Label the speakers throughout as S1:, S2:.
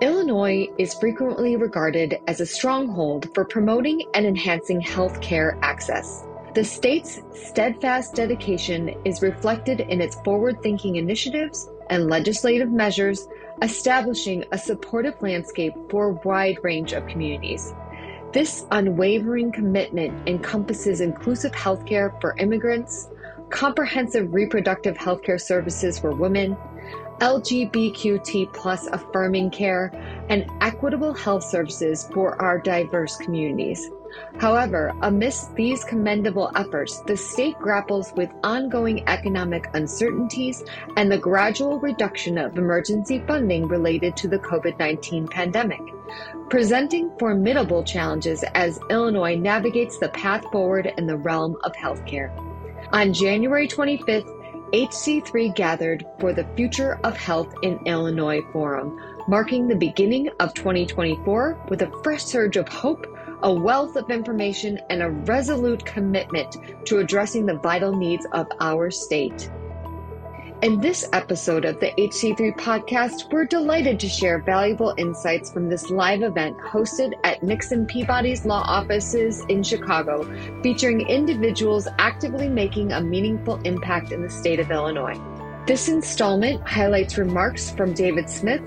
S1: Illinois is frequently regarded as a stronghold for promoting and enhancing healthcare access. The state's steadfast dedication is reflected in its forward thinking initiatives and legislative measures establishing a supportive landscape for a wide range of communities. This unwavering commitment encompasses inclusive healthcare for immigrants, comprehensive reproductive healthcare services for women, LGBTQT plus affirming care, and equitable health services for our diverse communities. However, amidst these commendable efforts, the state grapples with ongoing economic uncertainties and the gradual reduction of emergency funding related to the COVID 19 pandemic, presenting formidable challenges as Illinois navigates the path forward in the realm of healthcare. On January 25th, HC3 gathered for the Future of Health in Illinois Forum, marking the beginning of 2024 with a fresh surge of hope a wealth of information, and a resolute commitment to addressing the vital needs of our state. In this episode of the HC3 podcast, we're delighted to share valuable insights from this live event hosted at Nixon Peabody's law offices in Chicago, featuring individuals actively making a meaningful impact in the state of Illinois. This installment highlights remarks from David Smith,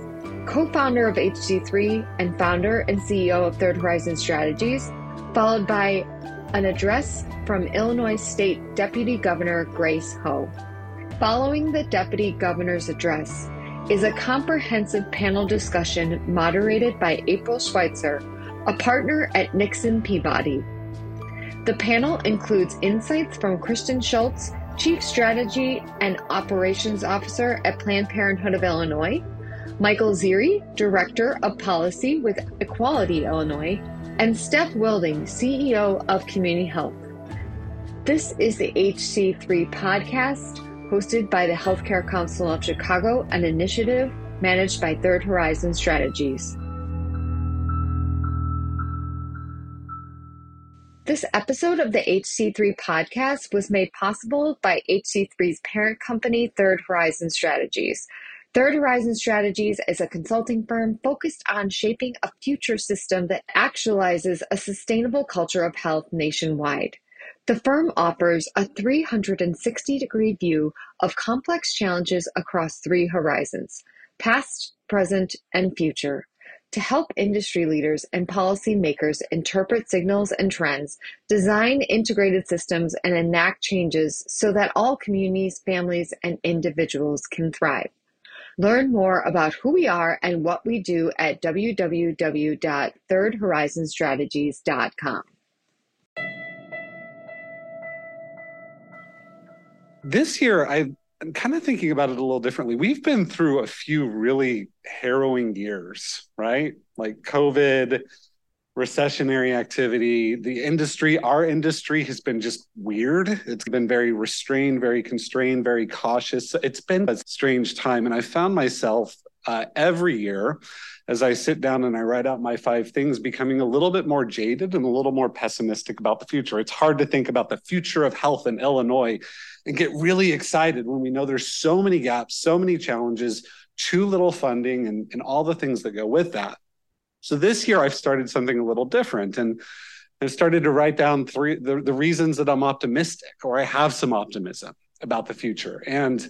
S1: co founder of HC3 and founder and CEO of Third Horizon Strategies, followed by an address from Illinois State Deputy Governor Grace Hou. Following the Deputy Governor's address is a comprehensive panel discussion moderated by April Schweitzer, a partner at Nixon Peabody. The panel includes insights from Kristen Schultz, Chief Strategy and Operations Officer at Planned Parenthood of Illinois, Michael Ziri, Director of Policy with Equality Illinois, and Steph Willding, CEO of CommunityHealth. This is the HC3 podcast, hosted by the Healthcare Council of Chicago, an initiative managed by Third Horizon Strategies. This episode of the HC3 podcast was made possible by HC3's parent company, Third Horizon Strategies. Third Horizon Strategies is a consulting firm focused on shaping a future system that actualizes a sustainable culture of health nationwide. The firm offers a 360 degree view of complex challenges across three horizons past, present, and future to help industry leaders and policymakers interpret signals and trends, design integrated systems, and enact changes so that all communities, families, and individuals can thrive. Learn more about who we are and what we do at www.thirdhorizonstrategies.com.
S2: This year, I'm kind of thinking about it a little differently. We've been through a few really harrowing years, right? Like COVID, recessionary activity. The industry, our industry has been just weird. It's been very restrained, very constrained, very cautious. It's been a strange time. And I found myself uh, every year as I sit down and I write out my five things, becoming a little bit more jaded and a little more pessimistic about the future. It's hard to think about the future of health in Illinois and get really excited when we know there's so many gaps, so many challenges, too little funding, and, and all the things that go with that. So this year I've started something a little different and I've started to write down three the, the reasons that I'm optimistic or I have some optimism about the future. And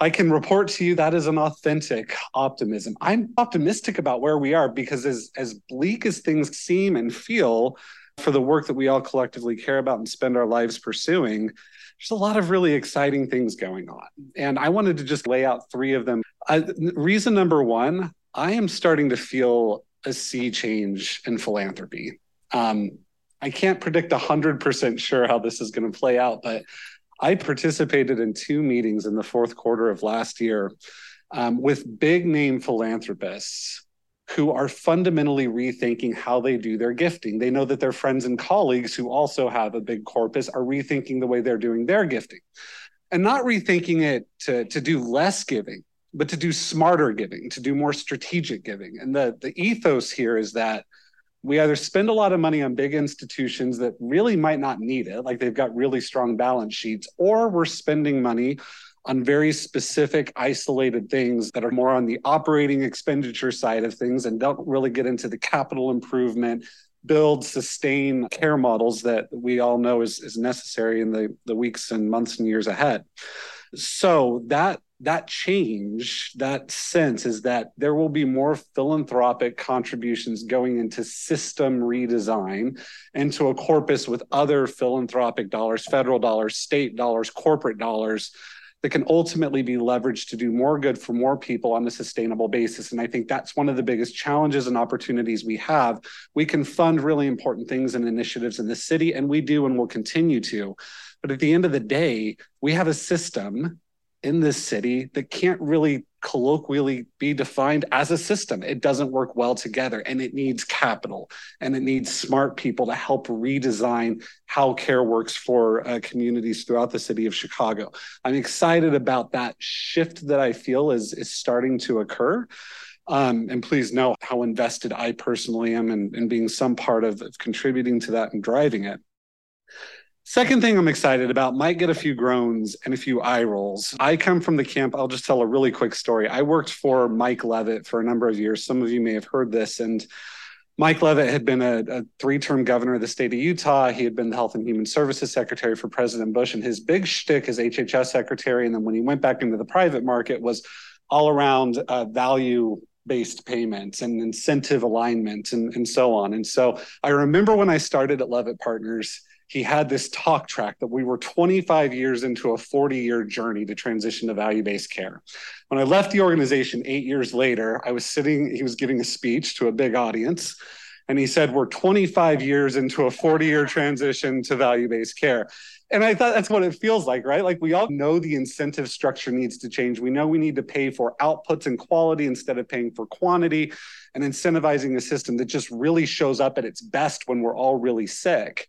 S2: I can report to you that is an authentic optimism. I'm optimistic about where we are because as as bleak as things seem and feel for the work that we all collectively care about and spend our lives pursuing, there's a lot of really exciting things going on. And I wanted to just lay out three of them. Uh, reason number one, I am starting to feel a sea change in philanthropy. Um, I can't predict 100% sure how this is going to play out, but I participated in two meetings in the fourth quarter of last year um, with big name philanthropists who are fundamentally rethinking how they do their gifting. They know that their friends and colleagues who also have a big corpus are rethinking the way they're doing their gifting and not rethinking it to, to do less giving, but to do smarter giving, to do more strategic giving. And the, the ethos here is that we either spend a lot of money on big institutions that really might not need it, like they've got really strong balance sheets, or we're spending money on very specific, isolated things that are more on the operating expenditure side of things and don't really get into the capital improvement, build, sustain care models that we all know is, is necessary in the, the weeks and months and years ahead. So that that change, that sense is that there will be more philanthropic contributions going into system redesign, into a corpus with other philanthropic dollars, federal dollars, state dollars, corporate dollars that can ultimately be leveraged to do more good for more people on a sustainable basis. And I think that's one of the biggest challenges and opportunities we have. We can fund really important things and initiatives in the city, and we do and will continue to. But at the end of the day, we have a system in this city that can't really colloquially be defined as a system. It doesn't work well together and it needs capital and it needs smart people to help redesign how care works for uh, communities throughout the city of Chicago. I'm excited about that shift that I feel is, is starting to occur. Um, and please know how invested I personally am in, in being some part of, of contributing to that and driving it. Second thing I'm excited about might get a few groans and a few eye rolls. I come from the camp. I'll just tell a really quick story. I worked for Mike Leavitt for a number of years. Some of you may have heard this. And Mike Leavitt had been a, a three term governor of the state of Utah. He had been the Health and Human Services Secretary for President Bush. And his big shtick as HHS Secretary, and then when he went back into the private market, was all around uh, value based payments and incentive alignment and, and so on. And so I remember when I started at Leavitt Partners he had this talk track that we were 25 years into a 40 year journey to transition to value based care. When I left the organization eight years later, I was sitting, he was giving a speech to a big audience. And he said, We're 25 years into a 40 year transition to value based care. And I thought that's what it feels like, right? Like we all know the incentive structure needs to change. We know we need to pay for outputs and quality instead of paying for quantity and incentivizing a system that just really shows up at its best when we're all really sick.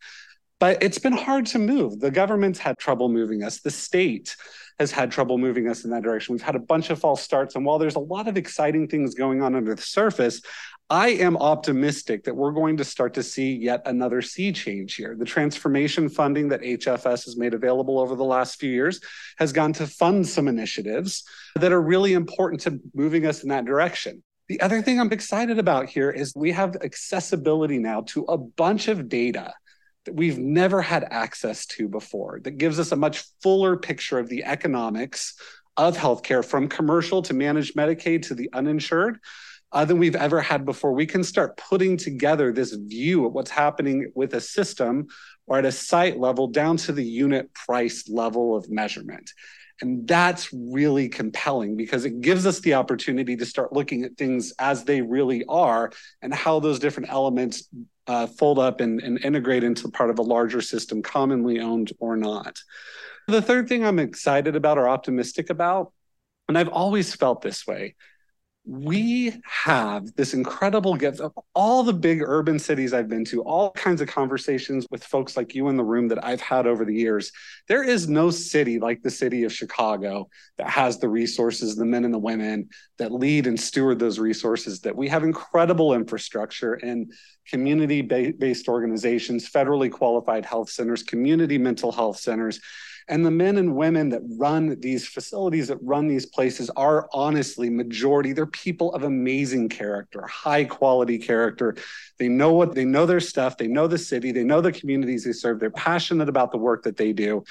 S2: But it's been hard to move. The government's had trouble moving us. The state has had trouble moving us in that direction. We've had a bunch of false starts. And while there's a lot of exciting things going on under the surface, I am optimistic that we're going to start to see yet another sea change here. The transformation funding that HFS has made available over the last few years has gone to fund some initiatives that are really important to moving us in that direction. The other thing I'm excited about here is we have accessibility now to a bunch of data that we've never had access to before that gives us a much fuller picture of the economics of healthcare from commercial to managed Medicaid to the uninsured uh, than we've ever had before. We can start putting together this view of what's happening with a system or at a site level down to the unit price level of measurement. And that's really compelling because it gives us the opportunity to start looking at things as they really are and how those different elements uh, fold up and, and integrate into part of a larger system, commonly owned or not. The third thing I'm excited about or optimistic about, and I've always felt this way, we have this incredible gift of all the big urban cities I've been to, all kinds of conversations with folks like you in the room that I've had over the years. There is no city like the city of Chicago that has the resources, the men and the women that lead and steward those resources, that we have incredible infrastructure and community based organizations, federally qualified health centers, community mental health centers and the men and women that run these facilities, that run these places, are honestly majority. They're people of amazing character, high quality character. They know what they know their stuff. They know the city. They know the communities they serve. They're passionate about the work that they do.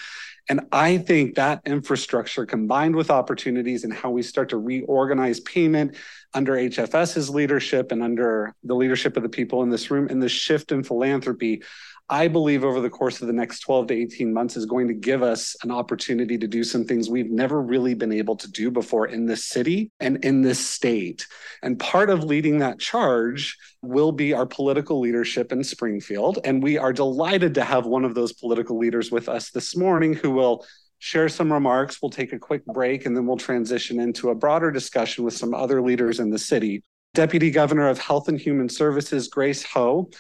S2: And I think that infrastructure combined with opportunities and how we start to reorganize payment under HFS's leadership and under the leadership of the people in this room and the shift in philanthropy, I believe over the course of the next 12 to 18 months is going to give us an opportunity to do some things we've never really been able to do before in this city and in this state. And part of leading that charge will be our political leadership in Springfield. And we are delighted to have one of those political leaders with us this morning who will share some remarks. We'll take a quick break and then we'll transition into a broader discussion with some other leaders in the city. Deputy Governor of Health and Human Services, Grace Hou,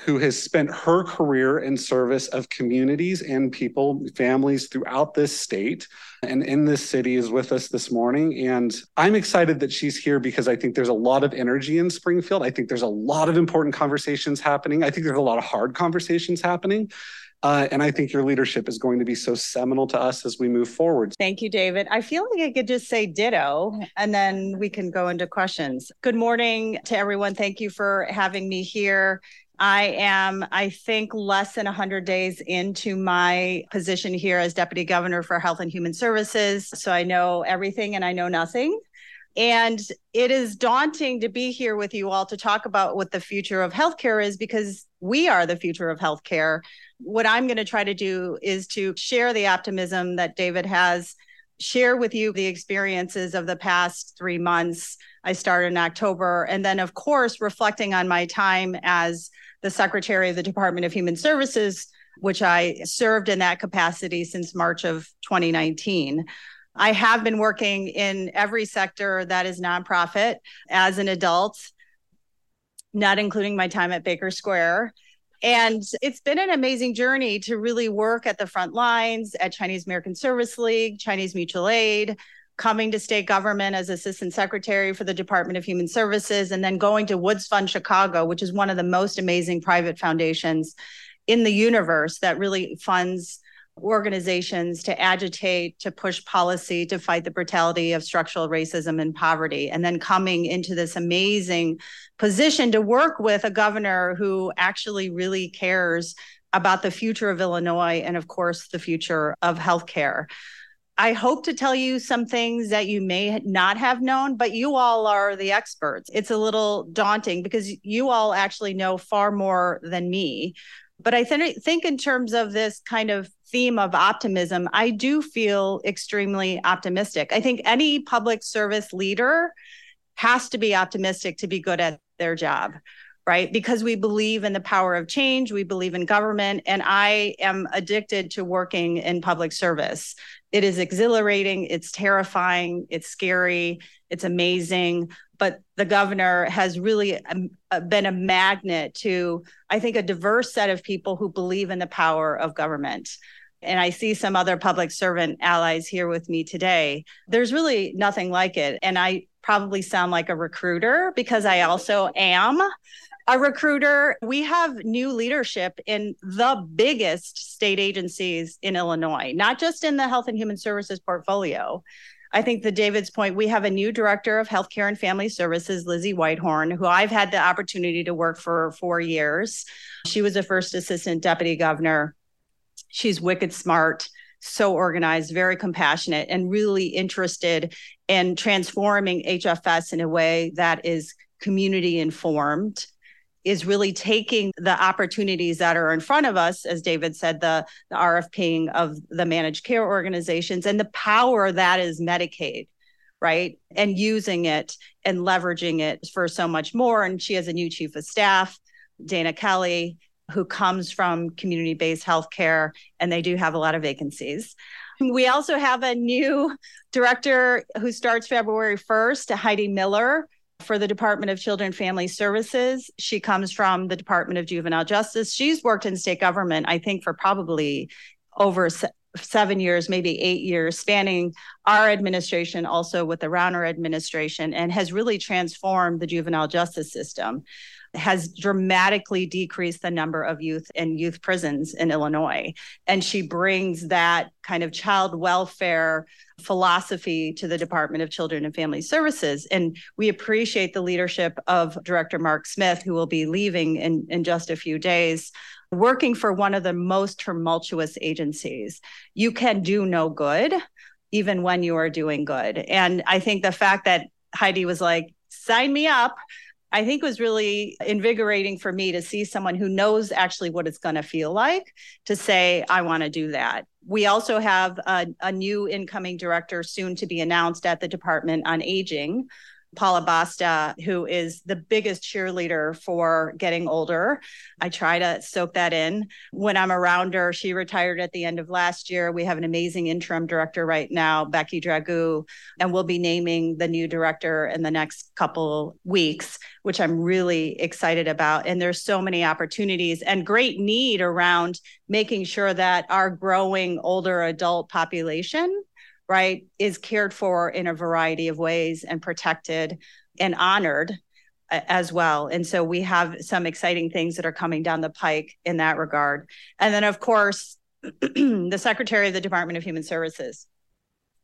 S2: who has spent her career in service of communities and people, families throughout this state and in this city is with us this morning. And I'm excited that she's here because I think there's a lot of energy in Springfield. I think there's a lot of important conversations happening. I think there's a lot of hard conversations happening. Uh, and I think your leadership is going to be so seminal to us as we move forward.
S3: Thank you, David. I feel like I could just say ditto and then we can go into questions. Good morning to everyone. Thank you for having me here. I am, I think, less than 100 days into my position here as Deputy Governor for Health and Human Services. So I know everything and I know nothing. And it is daunting to be here with you all to talk about what the future of healthcare is because we are the future of healthcare. What I'm going to try to do is to share the optimism that David has, share with you the experiences of the past three months. I started in October. And then, of course, reflecting on my time as the Secretary of the Department of Human Services, which I served in that capacity since March of 2019. I have been working in every sector that is nonprofit as an adult, not including my time at Baker Square. And it's been an amazing journey to really work at the front lines at Chinese American Service League, Chinese Mutual Aid, coming to state government as assistant secretary for the Department of Human Services, and then going to Woods Fund Chicago, which is one of the most amazing private foundations in the universe that really funds organizations to agitate, to push policy, to fight the brutality of structural racism and poverty, and then coming into this amazing position to work with a governor who actually really cares about the future of Illinois and, of course, the future of healthcare. I hope to tell you some things that you may not have known, but you all are the experts. It's a little daunting because you all actually know far more than me. But I th- think, in terms of this kind of theme of optimism, I do feel extremely optimistic. I think any public service leader has to be optimistic to be good at their job, right? Because we believe in the power of change, we believe in government, and I am addicted to working in public service. It is exhilarating, it's terrifying, it's scary, it's amazing. But the governor has really um, uh, been a magnet to, I think, a diverse set of people who believe in the power of government and I see some other public servant allies here with me today. There's really nothing like it. And I probably sound like a recruiter because I also am a recruiter. We have new leadership in the biggest state agencies in Illinois, not just in the Health and Human Services portfolio. I think the David's point, we have a new director of healthcare and family services, Lizzie Whitehorn, who I've had the opportunity to work for four years. She was a first assistant deputy governor She's wicked smart, so organized, very compassionate, and really interested in transforming HFS in a way that is community informed is really taking the opportunities that are in front of us, as David said, the, the RFPing of the managed care organizations and the power that is Medicaid, right? And using it and leveraging it for so much more. And she has a new chief of staff, Dana Kelly, who comes from community based healthcare, and they do have a lot of vacancies. We also have a new director who starts February 1st, Heidi Mueller for the Department of Children and Family Services. She comes from the Department of Juvenile Justice. She's worked in state government, I think, for probably over seven years, maybe eight years, spanning our administration, also with the Rauner administration, and has really transformed the juvenile justice system has dramatically decreased the number of youth in youth prisons in Illinois. And she brings that kind of child welfare philosophy to the Department of Children and Family Services. And we appreciate the leadership of Director Marc Smith, who will be leaving in, in just a few days working for one of the most tumultuous agencies. You can do no good even when you are doing good. And I think the fact that Heidi was like, sign me up I think it was really invigorating for me to see someone who knows actually what it's going to feel like to say, I want to do that. We also have a, a, new incoming director soon to be announced at the Department on Aging, Paula Basta, who is the biggest cheerleader for getting older. I try to soak that in when I'm around her. She retired at the end of last year. We have an amazing interim director right now, Becky Dragoo, and we'll be naming the new director in the next couple weeks, which I'm really excited about. And there's so many opportunities and great need around making sure that our growing older adult population right, is cared for in a variety of ways and protected and honored as well. And so we have some exciting things that are coming down the pike in that regard. And then, of course, the Secretary of the Department of Human Services,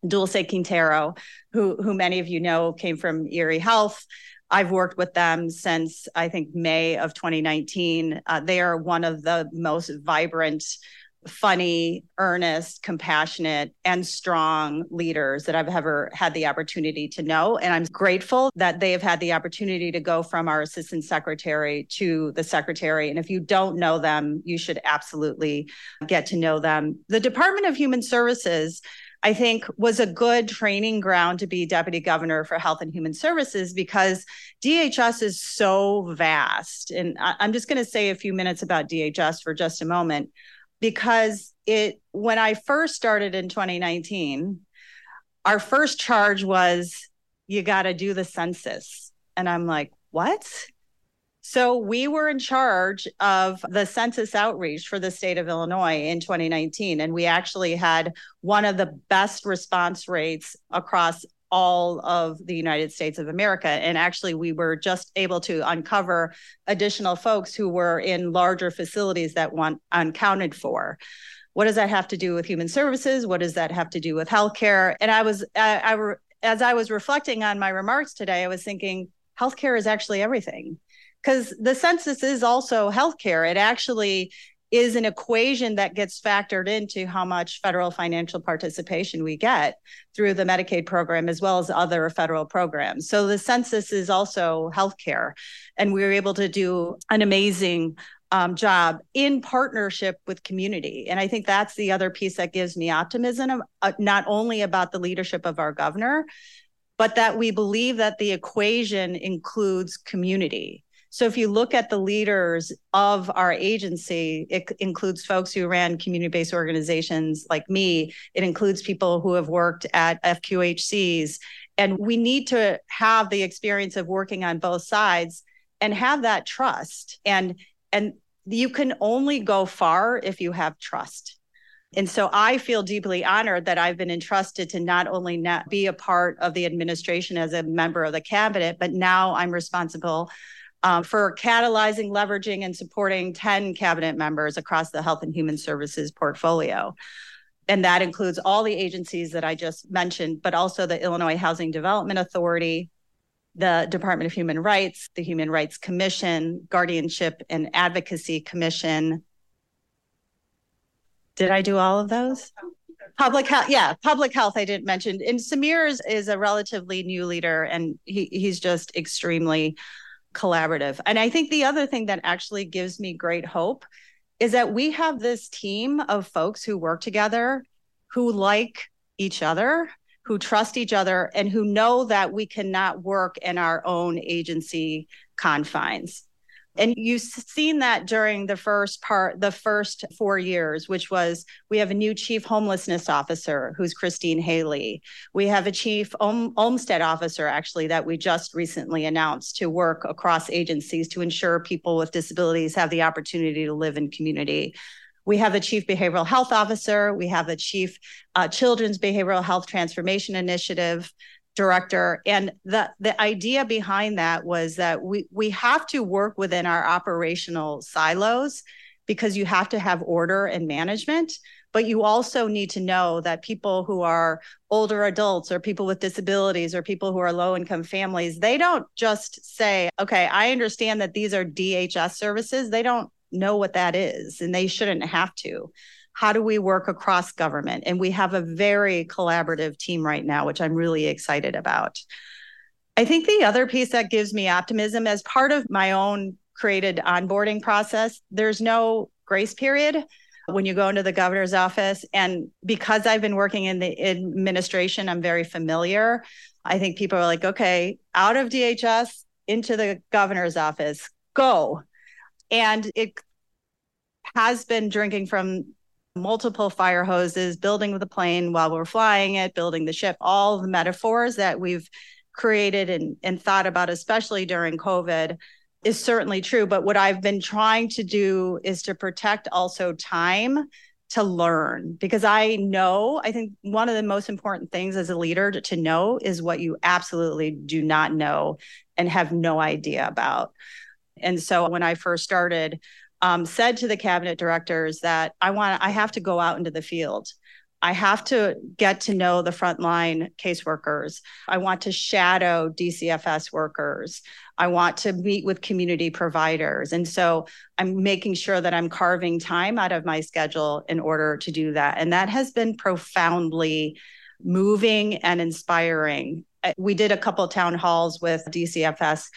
S3: Dulce Quintero, who, who many of you know came from Erie Health. I've worked with them since I think May of 2019. Uh, they are one of the most vibrant funny, earnest, compassionate, and strong leaders that I've ever had the opportunity to know. And I'm grateful that they have had the opportunity to go from our assistant secretary to the secretary. And if you don't know them, you should absolutely get to know them. The Department of Human Services. I think was a good training ground to be deputy governor for health and human services because DHS is so vast. And I'm just going to say a few minutes about DHS for just a moment because it when I first started in 2019, our first charge was you got to do the census. And I'm like, what? So we were in charge of the census outreach for the state of Illinois in 2019. And we actually had one of the best response rates across all of the United States of America. And actually, we were just able to uncover additional folks who were in larger facilities that weren't uncounted for. What does that have to do with human services? What does that have to do with healthcare? And I was, I, I as I was reflecting on my remarks today, I was thinking healthcare is actually everything because the census is also healthcare. It actually is an equation that gets factored into how much federal financial participation we get through the Medicaid program as well as other federal programs. So the census is also healthcare. And we were able to do an amazing um, job in partnership with community. And I think that's the other piece that gives me optimism, uh, not only about the leadership of our governor, but that we believe that the equation includes community so if you look at the leaders of our agency, it includes folks who ran community-based organizations like me. It includes people who have worked at FQHCs. And we need to have the experience of working on both sides and have that trust. And and you can only go far if you have trust. And so I feel deeply honored that I've been entrusted to not only not be a part of the administration as a member of the cabinet, but now I'm responsible um, for catalyzing, leveraging, and supporting 10 cabinet members across the Health and Human Services portfolio. And that includes all the agencies that I just mentioned, but also the Illinois Housing Development Authority, the Department of Human Rights, the Human Rights Commission, Guardianship and Advocacy Commission. Did I do all of those? Public health, yeah, public health. I didn't mention. And Sameer is, is a relatively new leader, and he, he's just extremely collaborative. And I think the other thing that actually gives me great hope is that we have this team of folks who work together, who like each other, who trust each other, and who know that we cannot work in our own agency confines. And you've seen that during the first part, the first four years, which was we have a new chief homelessness officer who's Christine Haley. We have a chief Olmstead officer, actually, that we just recently announced to work across agencies to ensure people with disabilities have the opportunity to live in community. We have the chief behavioral health officer. We have the chief uh, children's behavioral health transformation initiative director. And the the idea behind that was that we we have to work within our operational silos because you have to have order and management but you also need to know that people who are older adults or people with disabilities or people who are low income families they don't just say okay i understand that these are DHS services. They don't know what that is and they shouldn't have to how do we work across government? And we have a very collaborative team right now, which I'm really excited about. I think the other piece that gives me optimism as part of my own created onboarding process, there's no grace period when you go into the governor's office. And because I've been working in the administration, I'm very familiar. I think people are like, okay, out of DHS into the governor's office, go. And it has been drinking from multiple fire hoses, building the plane while we're flying it, building the ship, all the metaphors that we've created and, and thought about, especially during COVID, is certainly true. But what I've been trying to do is to protect also time to learn because I know, I think one of the most important things as a leader to, to, know is what you absolutely do not know and have no idea about. And so when I first started, um, said to the cabinet directors that I want, I have to go out into the field. I have to get to know the frontline caseworkers. I want to shadow DCFS workers. I want to meet with community providers. And so I'm making sure that I'm carving time out of my schedule in order to do that. And that has been profoundly moving and inspiring. Uh, we did a couple town halls with DCFS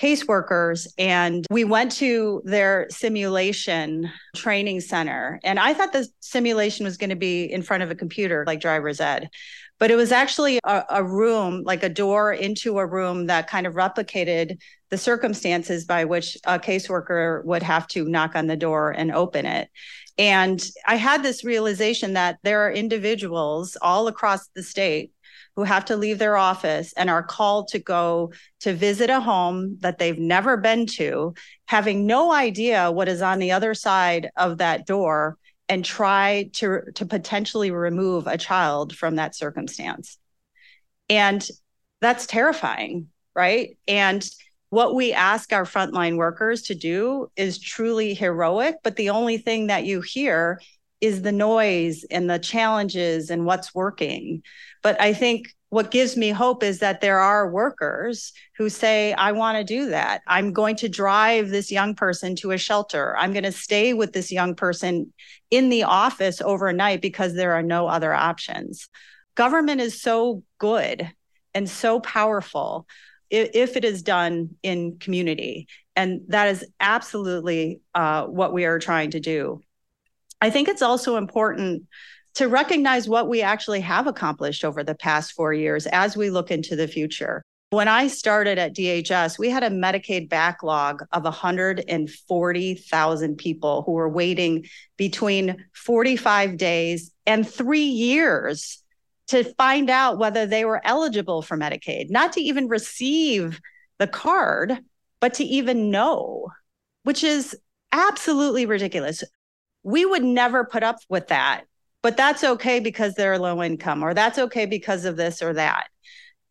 S3: caseworkers and we went to their simulation training center. And i thought the simulation was going to be in front of a computer like driver's ed. But it was actually a, a, room like a door into a room that kind of replicated the circumstances by which a caseworker would have to knock on the door and open it. And i had this realization that there are individuals all across the state who have to leave their office and are called to go to visit a home that they've never been to, having no idea what is on the other side of that door and try to, to potentially remove a child from that circumstance. And that's terrifying, right? And what we ask our frontline workers to do is truly heroic, but the only thing that you hear is the noise and the challenges and what's working. But I think what gives me hope is that there are workers who say, I want to do that. I'm going to drive this young person to a shelter. I'm going to stay with this young person in the office overnight because there are no other options. Government is so good and so powerful if it is done in community. And that is absolutely uh, what we are trying to do. I think it's also important to recognize what we actually have accomplished over the past four years as we look into the future. When I started at DHS, we had a Medicaid backlog of 140,000 people who were waiting between 45 days and three years to find out whether they were eligible for Medicaid, not to even receive the card, but to even know, which is absolutely ridiculous. We would never put up with that but that's okay because they're low income or that's okay because of this or that.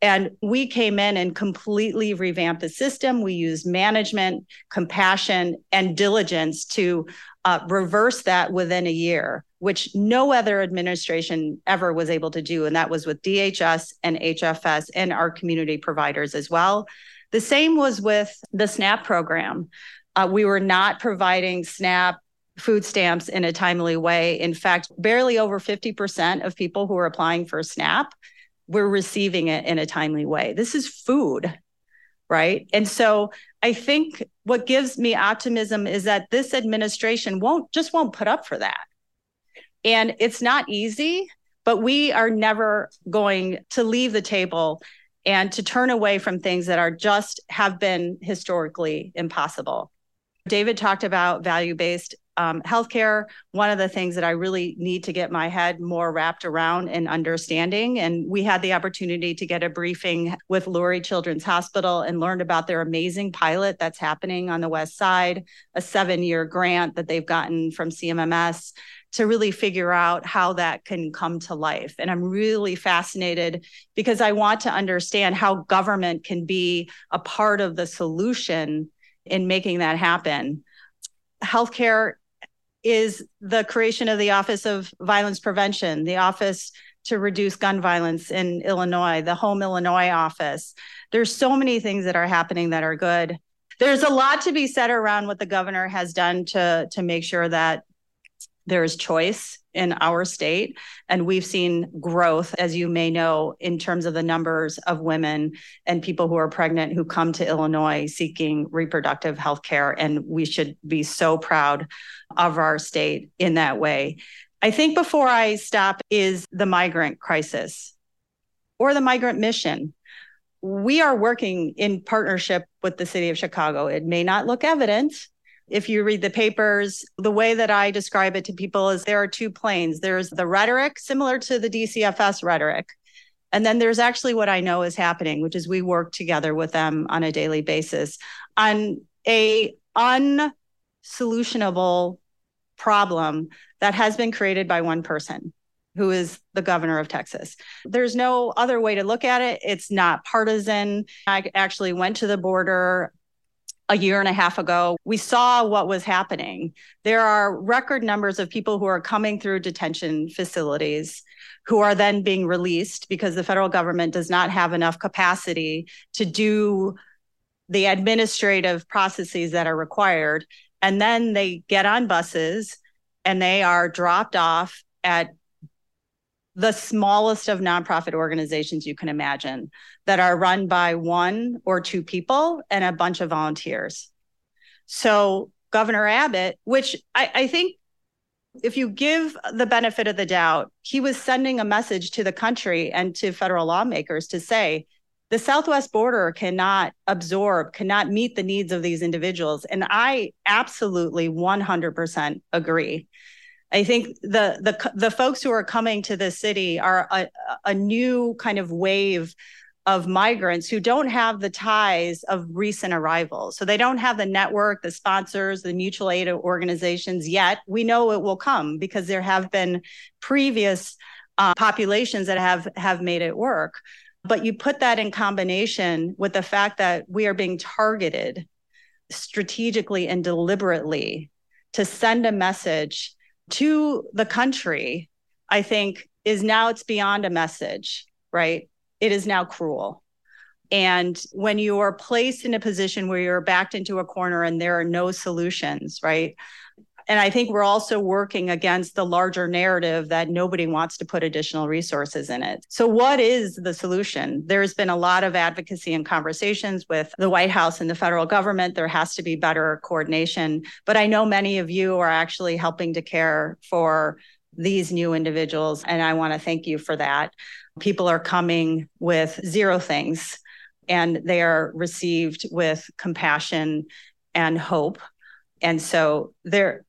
S3: And we came in and completely revamped the system. We used management, compassion, and diligence to uh, reverse that within a year, which no other administration ever was able to do. And that was with DHS and HFS and our community providers as well. The same was with the SNAP program. Uh, we were not providing SNAP food stamps in a timely way. In fact, barely over 50% of people who are applying for SNAP were receiving it in a timely way. This is food, right? And so I think what gives me optimism is that this administration won't just won't put up for that. And it's not easy, but we are never going to leave the table and to turn away from things that are just have been historically impossible. David talked about value based um, healthcare, one of the things that I really need to get my head more wrapped around and understanding. And we had the opportunity to get a briefing with Lurie Children's Hospital and learned about their amazing pilot that's happening on the West Side, a seven year grant that they've gotten from CMMS to really figure out how that can come to life. And I'm really fascinated because I want to understand how government can be a part of the solution in making that happen. Healthcare is the creation of the Office of Violence Prevention, the Office to Reduce Gun Violence in Illinois, the Home Illinois office. There's so many things that are happening that are good. There's a lot to be said around what the governor has done to to make sure that there is choice in our state. And we've seen growth, as you may know, in terms of the numbers of women and people who are pregnant who come to Illinois seeking reproductive health care. And we should be so proud of our state in that way. I think before I stop is the migrant crisis or the migrant mission. We are working in partnership with the city of Chicago. It may not look evident, if you read the papers, the way that I describe it to people is there are two planes. There's the rhetoric, similar to the DCFS rhetoric. And then there's actually what I know is happening, which is we work together with them on a daily basis on a unsolutionable problem that has been created by one person who is the governor of Texas. There's no other way to look at it. It's not partisan. I actually went to the border a year and a half ago. We saw what was happening. There are record numbers of people who are coming through detention facilities who are then being released because the federal government does not have enough capacity to do the administrative processes that are required. And then they get on buses and they are dropped off at the smallest of nonprofit organizations you can imagine that are run by one or two people and a bunch of volunteers. So, Governor Abbott, which I, I think if you give the benefit of the doubt, he was sending a message to the country and to federal lawmakers to say, the southwest border cannot absorb cannot meet the needs of these individuals and i absolutely 100% agree i think the the the folks who are coming to the city are a, a new kind of wave of migrants who don't have the ties of recent arrivals. So they don't have the network, the sponsors, the mutual aid organizations yet. We know it will come because there have been previous uh, populations that have have made it work. But you put that in combination with the fact that we are being targeted strategically and deliberately to send a message to the country, I think is now it's beyond a message, right? It is now cruel. And when you are placed in a position where you're backed into a corner and there are no solutions, right? And I think we're also working against the larger narrative that nobody wants to put additional resources in it. So, what is the solution? There's been a lot of advocacy and conversations with the White House and the federal government. There has to be better coordination. But I know many of you are actually helping to care for these new individuals. And I want to thank you for that. People are coming with zero things and they are received with compassion and hope. And so there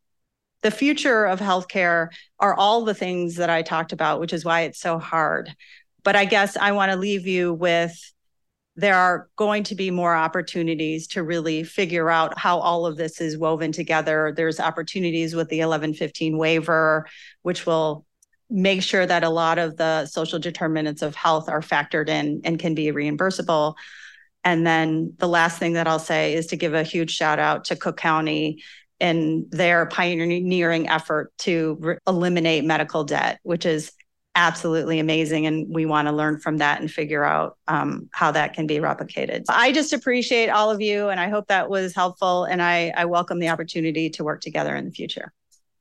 S3: the future of healthcare are all the things that I talked about, which is why it's so hard. But I guess I want to leave you with there are going to be more opportunities to really figure out how all of this is woven together. There's opportunities with the 1115 waiver, which will make sure that a lot of the social determinants of health are factored in and can be reimbursable. And then the last thing that I'll say is to give a huge shout out to Cook County in their pioneering effort to re- eliminate medical debt, which is absolutely amazing. And we want to learn from that and figure out um, how that can be replicated. I just appreciate all of you, and I hope that was helpful. And I, I welcome the opportunity to work together in the future.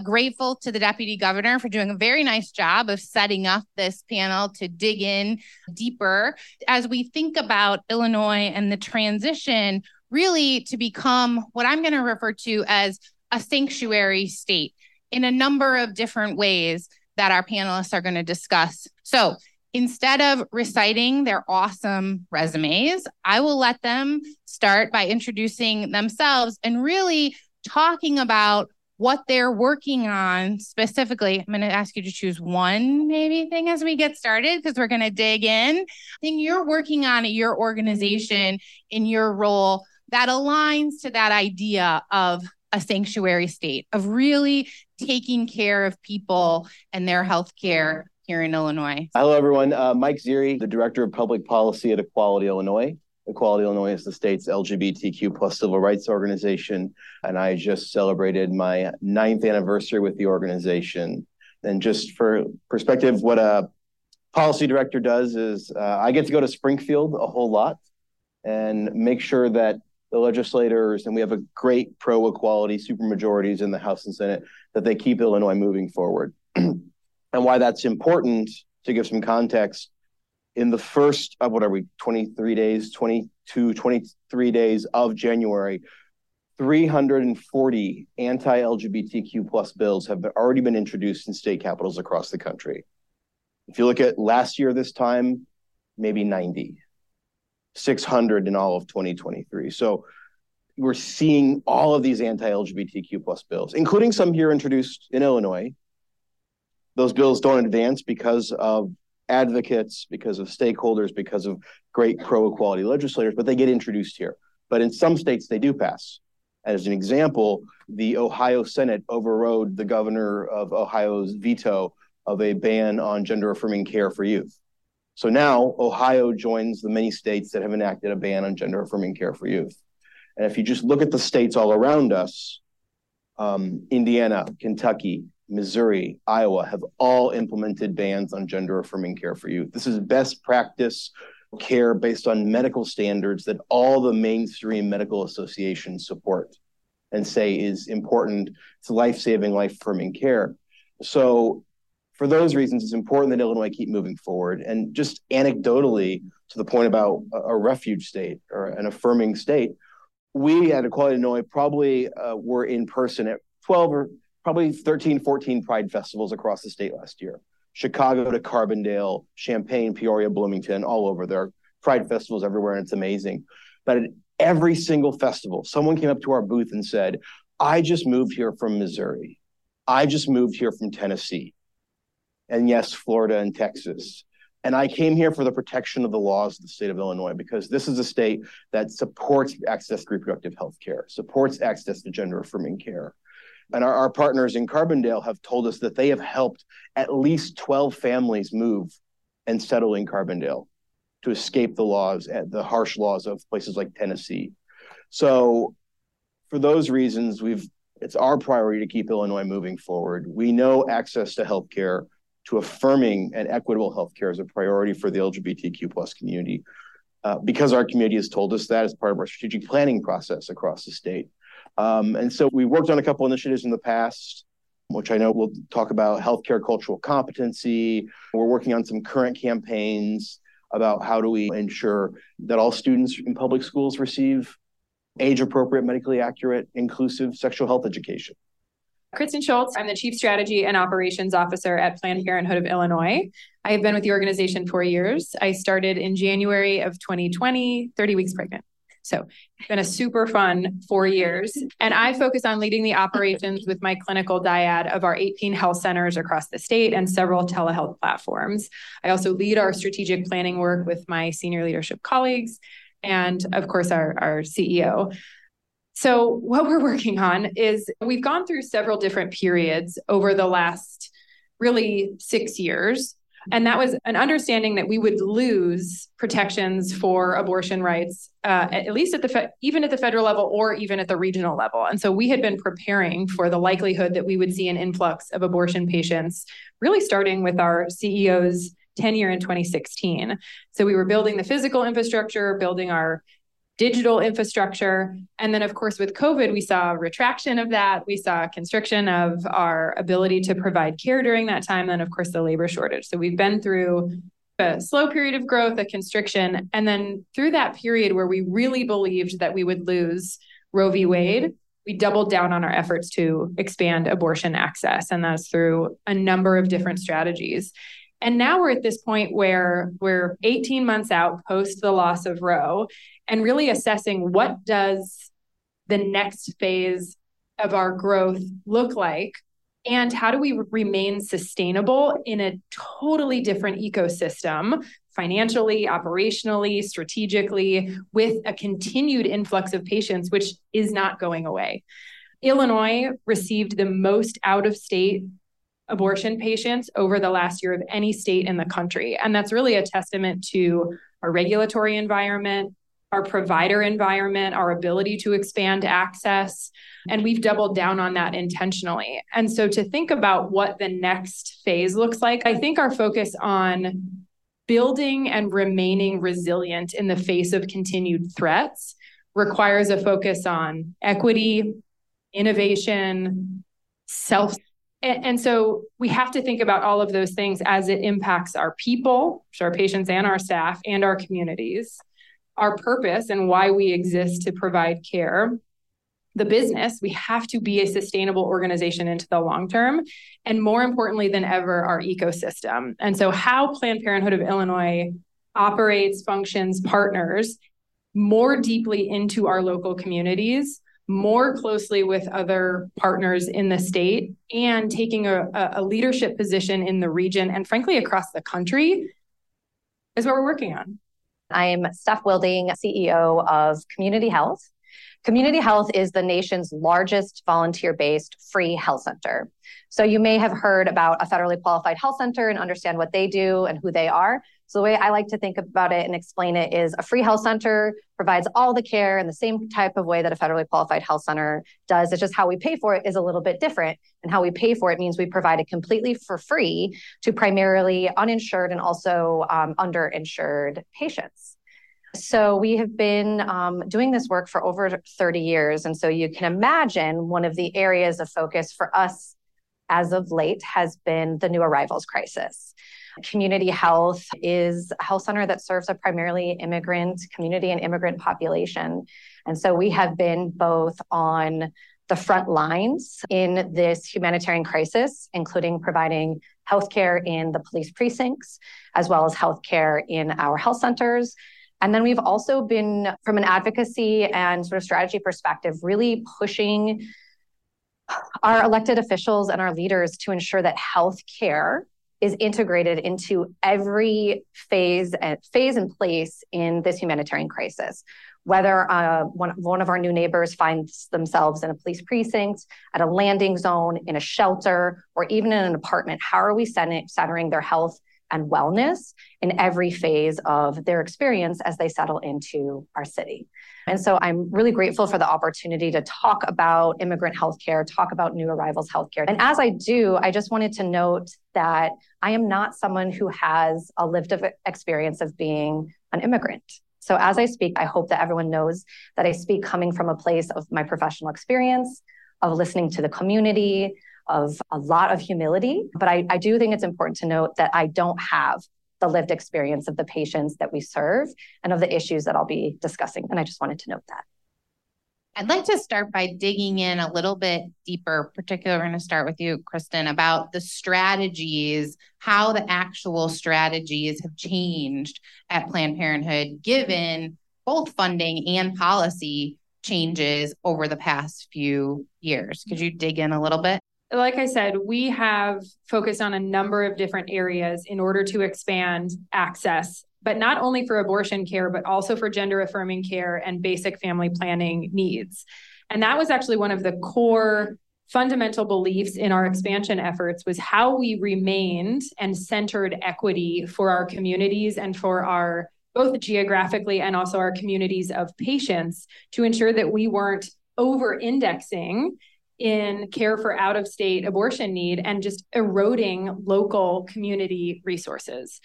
S4: Grateful to the deputy governor for doing a very nice job of setting up this panel to dig in deeper as we think about Illinois and the transition really to become what I'm going to refer to as a sanctuary state in a number of different ways that our panelists are going to discuss. So, instead of reciting their awesome resumes, I will let them start by introducing themselves and really talking about what they're working on specifically. I'm going to ask you to choose one maybe thing as we get started because we're going to dig in. Thing you're working on at your organization in your role that aligns to that idea of a sanctuary state, of really taking care of people and their health care here in Illinois.
S5: Hello, everyone. Uh, Mike Ziri, the Director of Public Policy at Equality Illinois. Equality Illinois is the state's LGBTQ plus civil rights organization, and I just celebrated my ninth anniversary with the organization. And just for perspective, what a policy director does is uh, I get to go to Springfield a whole lot and make sure that the legislators, and we have a great pro equality supermajorities in the House and Senate, that they keep Illinois moving forward. and why that's important to give some context in the first, uh, what are we, 23 days, 22, 23 days of January, 340 anti-LGBTQ plus bills have already been introduced in state capitals across the country. If you look at last year, this time, maybe 90. 600 in all of 2023. So we're seeing all of these anti-LGBTQ plus bills, including some here introduced in Illinois. Those bills don't advance because of advocates, because of stakeholders, because of great pro-equality legislators, but they get introduced here. But in some states, they do pass. As an example, the Ohio Senate overrode the governor of Ohio's veto of a ban on gender affirming care for youth. So now Ohio joins the many states that have enacted a ban on gender affirming care for youth. And if you just look at the states all around us, um, Indiana, Kentucky, Missouri, Iowa have all implemented bans on gender affirming care for youth. This is best practice care based on medical standards that all the mainstream medical associations support and say is important to life saving, life affirming care. So for those reasons, it's important that Illinois keep moving forward. And just anecdotally, to the point about a, refuge state or an affirming state, we at Equality Illinois probably uh, were in person at 12 or probably 13, 14 Pride festivals across the state last year. Chicago to Carbondale, Champaign, Peoria, Bloomington, all over. There are Pride festivals everywhere, and it's amazing. But at every single festival, someone came up to our booth and said, I just moved here from Missouri. I just moved here from Tennessee and yes, Florida and Texas. And I came here for the protection of the laws of the state of Illinois because this is a state that supports access to reproductive health care, supports access to gender affirming care. And our, our partners in Carbondale have told us that they have helped at least 12 families move and settle in Carbondale to escape the laws, eh, the harsh laws of places like Tennessee. So, for those reasons, we've it's our priority to keep Illinois moving forward. We know access to health care to affirming and equitable healthcare as a priority for the LGBTQ plus community. Uh, because our community has told us that as part of our strategic planning process across the state. Um, and so we worked on a couple initiatives in the past, which I know we'll talk about healthcare cultural competency. We're working on some current campaigns about how do we ensure that all students in public schools receive age appropriate, medically accurate, inclusive sexual health education.
S6: Kristen Schultz. I'm the Chief Strategy and Operations Officer at Planned Parenthood of Illinois. I have been with the organization for years. I started in January of 2020, 30 weeks pregnant. So it's been a super fun four years. And I focus on leading the operations with my clinical dyad of our 18 health centers across the state and several telehealth platforms. I also lead our strategic planning work with my senior leadership colleagues and, of course, our, our CEO. So, what we're working on is we've gone through several different periods over the last really six years. And that was an understanding that we would lose protections for abortion rights, uh, at least at the fe- even at the federal level or even at the regional level. And so we had been preparing for the likelihood that we would see an influx of abortion patients, really starting with our CEO's tenure in 2016. So we were building the physical infrastructure, building our digital infrastructure. And then, of course, with COVID, we saw a retraction of that. We saw a constriction of our ability to provide care during that time. Then, of course, the labor shortage. So we've been through a slow period of growth, a constriction. And then through that period where we really believed that we would lose Roe v. Wade, we doubled down on our efforts to expand abortion access. And that's through a number of different strategies. And now we're at this point where we're 18 months out post the loss of Roe and really assessing what does the next phase of our growth look like and how do we remain sustainable in a totally different ecosystem financially operationally strategically with a continued influx of patients which is not going away. Illinois received the most out of state abortion patients over the last year of any state in the country and that's really a testament to our regulatory environment our provider environment, our ability to expand access. And we've doubled down on that intentionally. And so to think about what the next phase looks like, I think our focus on building and remaining resilient in the face of continued threats requires a focus on equity, innovation, self and, so we have to think about all of those things as it impacts our people, our patients and our staff and our communities our purpose and why we exist to provide care the business, we have to be a sustainable organization into the long term. And more importantly than ever, our ecosystem. And so, how Planned Parenthood of Illinois operates, functions, partners more deeply into our local communities, more closely with other partners in the state, and taking a, a leadership position in the region and, frankly, across the country is what we're working on.
S7: I'm Steph Willding, CEO of CommunityHealth. Community Health is the nation's largest volunteer based free health center. So you may have heard about a federally qualified health center and understand what they do and who they are. So the way I like to think about it and explain it is a free health center provides all the care in the same type of way that a federally qualified health center does. It's just how we pay for it is a little bit different. And how we pay for it means we provide it completely for free to primarily uninsured and also um, underinsured patients. So we have been um, doing this work for over 30 years. And so you can imagine one of the areas of focus for us as of late has been the new arrivals crisis. CommunityHealth is a health center that serves a primarily immigrant community and immigrant population. And so we have been both on the front lines in this humanitarian crisis, including providing healthcare in the police precincts, as well as healthcare in our health centers. And then we've also been, from an advocacy and sort of strategy perspective, really pushing our elected officials and our leaders to ensure that healthcare is integrated into every phase and phase and place in this humanitarian crisis. Whether uh, one, one of our new neighbors finds themselves in a police precinct, at a landing zone, in a shelter, or even in an apartment, how are we centering their health and wellness in every phase of their experience as they settle into our city. And so I'm really grateful for the opportunity to talk about immigrant healthcare, talk about new arrivals healthcare. And as I do, I just wanted to note that I am not someone who has a lived experience of being an immigrant. So as I speak, I hope that everyone knows that I speak coming from a place of my professional experience, of listening to the community, of a lot of humility. But I, I do think it's important to note that I don't have the lived experience of the patients that we serve and of the issues that I'll be discussing. And I just wanted to note that.
S4: I'd like to start by digging in a little bit deeper. Particularly, we're going to start with you, Kristen, about the strategies, how the actual strategies have changed at Planned Parenthood, given both funding and policy changes over the past few years. Could you dig in a little bit?
S6: Like I said, we have focused on a number of different areas in order to expand access, but not only for abortion care, but also for gender affirming care and basic family planning needs. And that was actually one of the core fundamental beliefs in our expansion efforts was how we remained and centered equity for our communities and for our both geographically and also our communities of patients to ensure that we weren't over indexing in care for out of state abortion need and just eroding local community resources.